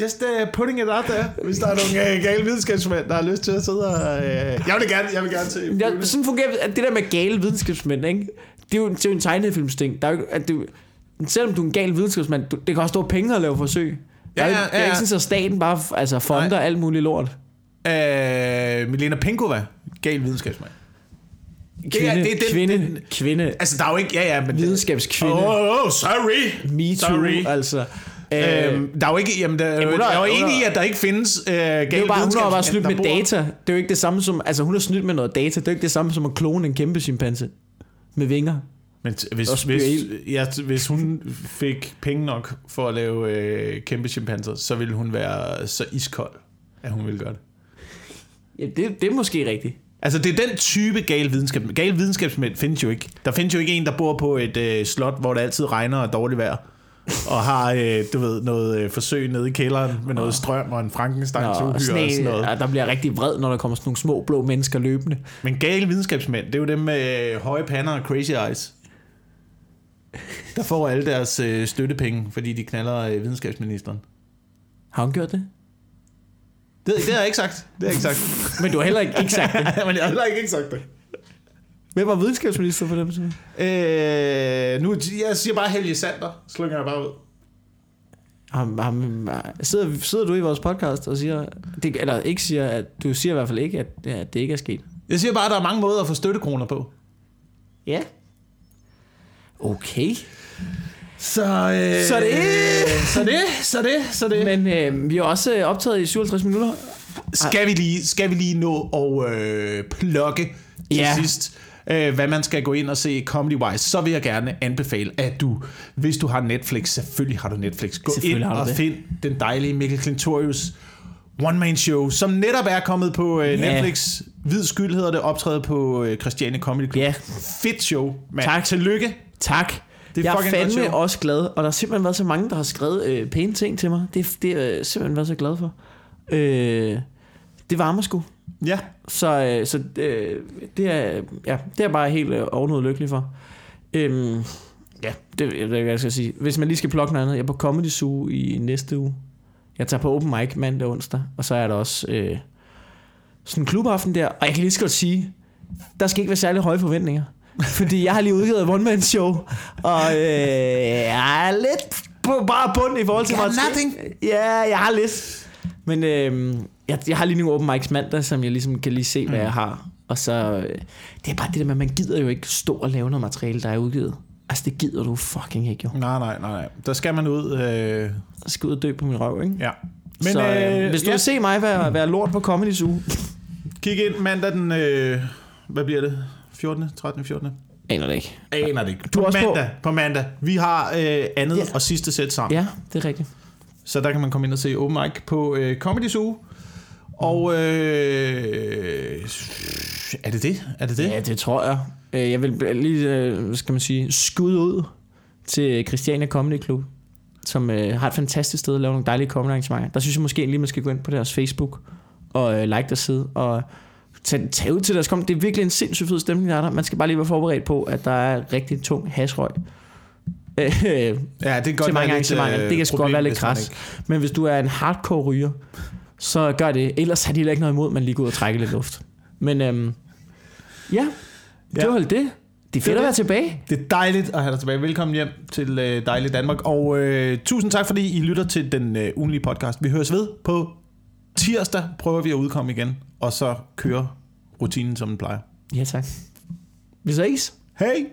Just uh, putting it out there. Hvis der er nogle uh, gale videnskabsmænd, der har lyst til at sidde og... Uh, jeg vil gerne, jeg vil gerne se. Ja, sådan fungerer det der med gale videnskabsmænd, ikke? Det er jo, det er jo en tegnefilmsting. Der er jo, at det, selvom du er en gal videnskabsmand, du, det koster penge at lave forsøg. Ja, jo- ja, det er ja, ikke ja. sådan, at staten bare altså, fonder Nej. alt muligt lort. Uh, Milena Penkova, gal videnskabsmand. Kvinde, er- det er den- kvinde, den- kvinde, Altså, der er jo ikke... Ja, ja, men... videnskabskvinde, Åh, oh, oh, sorry. me too, sorry. altså. Øh, Øhm, der er jo ikke... Jamen, der, Jamen, hun er- jeg er jo enig i, at der ikke findes uh, gale det er jo bare, hun har bare snydt med data. Det er jo ikke det samme som, altså hun har snydt med noget data. Det er jo ikke det samme som at klone en kæmpe chimpanse med vinger. Men hvis, hvis, ja, hvis hun fik penge nok for at lave øh, kæmpe chimpanser, så ville hun være så iskold, at hun ville gøre det. Ja, det, det er måske rigtigt. Altså, det er den type gal videnskab. Gal videnskabsmænd findes jo ikke. Der findes jo ikke en, der bor på et øh, slot, hvor det altid regner og dårligt vejr. Og har, øh, du ved, noget øh, forsøg nede i kælderen med noget strøm og en Frankenstein Nå, og sådan noget. ja, der bliver rigtig vred, når der kommer sådan nogle små blå mennesker løbende. Men gale videnskabsmænd, det er jo dem med øh, høje pander og crazy eyes. Der får alle deres øh, støttepenge, fordi de knaller øh, videnskabsministeren. Har hun gjort det? Det, det har jeg ikke sagt. Det har jeg ikke sagt. [laughs] Men du har heller ikke, ikke sagt det. [laughs] Men jeg har heller ikke sagt det. Hvem var videnskabsminister for det? Øh, nu, jeg siger bare Helge Sander, slynger jeg bare ud. Ham, ham, sidder, sidder du i vores podcast og siger, det, eller ikke siger, at du siger i hvert fald ikke, at, at det ikke er sket? Jeg siger bare, at der er mange måder at få støttekroner på. Ja. Okay. Så, øh, Så det- så det, så det, så det. Men, øh, vi er også øh, optaget i 57 minutter. skal, vi lige, skal vi lige nå at øh, plukke til Ja. sidst, øh, hvad man skal gå ind og se comedy-wise, så vil jeg gerne anbefale, at du, hvis du har Netflix, selvfølgelig har du Netflix, gå ind og det. find den dejlige Mikkel Klintorius one-man show, som netop er kommet på øh, Ja. Netflix. Hvid skyld hedder det, optrædet på øh, Christiane Comedy Club. Ja. Fedt show, mand. Tak. Tillykke. Tak. Det er jeg er godt fandme også glad, og der har simpelthen været så mange, der har skrevet øh, pæne ting til mig. Det, det er jeg simpelthen været så glad for. Øh, det varmer sgu. Ja. Så, øh, så øh, det, er, ja, det er bare helt øh, ovenud lykkelig for. Øhm, ja, det ikke, hvad jeg skal sige. Hvis man lige skal plukke noget andet. Jeg er på Comedy Zoo i næste uge. Jeg tager på open mic mandag og onsdag. Og så er der også øh, sådan en klubaften der. Og jeg kan lige så godt sige, der skal ikke være særlig høje forventninger. Fordi jeg har lige udgivet et one-man show. Og øh, jeg er lidt på bare bund i forhold til materiale. nothing. Ja, jeg har lidt. Men øh, jeg, jeg har lige nogle open mics mandag, som jeg ligesom kan lige se, hvad jeg har. Og så, øh, det er bare det der med, at man gider jo ikke stå og lave noget materiale, der er udgivet. Altså, det gider du fucking ikke, jo. Nej, nej, nej, nej. Der skal man ud. Øh, Jeg skal ud og dø på min røv, ikke? ja. Men, så øh, hvis du ja. vil se mig være, være lort på Comedy Zoo, Kig ind mandag den... Øh, hvad bliver det? 14. 13. 14. aner det ikke. Aner det ikke. Du er på også på- mandag, på... på mandag. Vi har øh, andet Ja. og sidste sæt sammen. Ja, det er rigtigt. Så der kan man komme ind og se open mic på øh, Comedy Zoo. Og øh, er det det? Er det det? Ja, det tror jeg. Øh, Jeg vil lige, øh, hvad skal man sige, skud ud til Christiania Comedy Club, som øh, har et fantastisk sted at lave nogle dejlige comedy arrangementer. Der synes jeg måske lige, man skal gå ind på deres Facebook og øh, like deres side og tage, tage ud til deres comedy. Det er virkelig en sindssygt fed stemning, der er der. Man skal bare lige være forberedt på, at der er rigtig tung hasrøg. Øh, Ja, det kan til godt mange være lidt, øh, Det kan sgu godt være lidt kras. Men hvis du er en hardcore ryger, så gør det. Ellers har de ikke noget imod, at man lige går ud og trækker lidt luft. Men øhm, ja, det Ja. var det. Det er fedt var at være det. tilbage. Det er dejligt at have dig tilbage. Velkommen hjem til øh, dejligt Danmark. Og øh, tusind tak, fordi I lytter til den øh, ugenlige podcast. Vi høres ved på tirsdag. Prøver vi at udkomme igen. Og så kører rutinen, som den plejer. Ja, tak. Vi ses. Hej!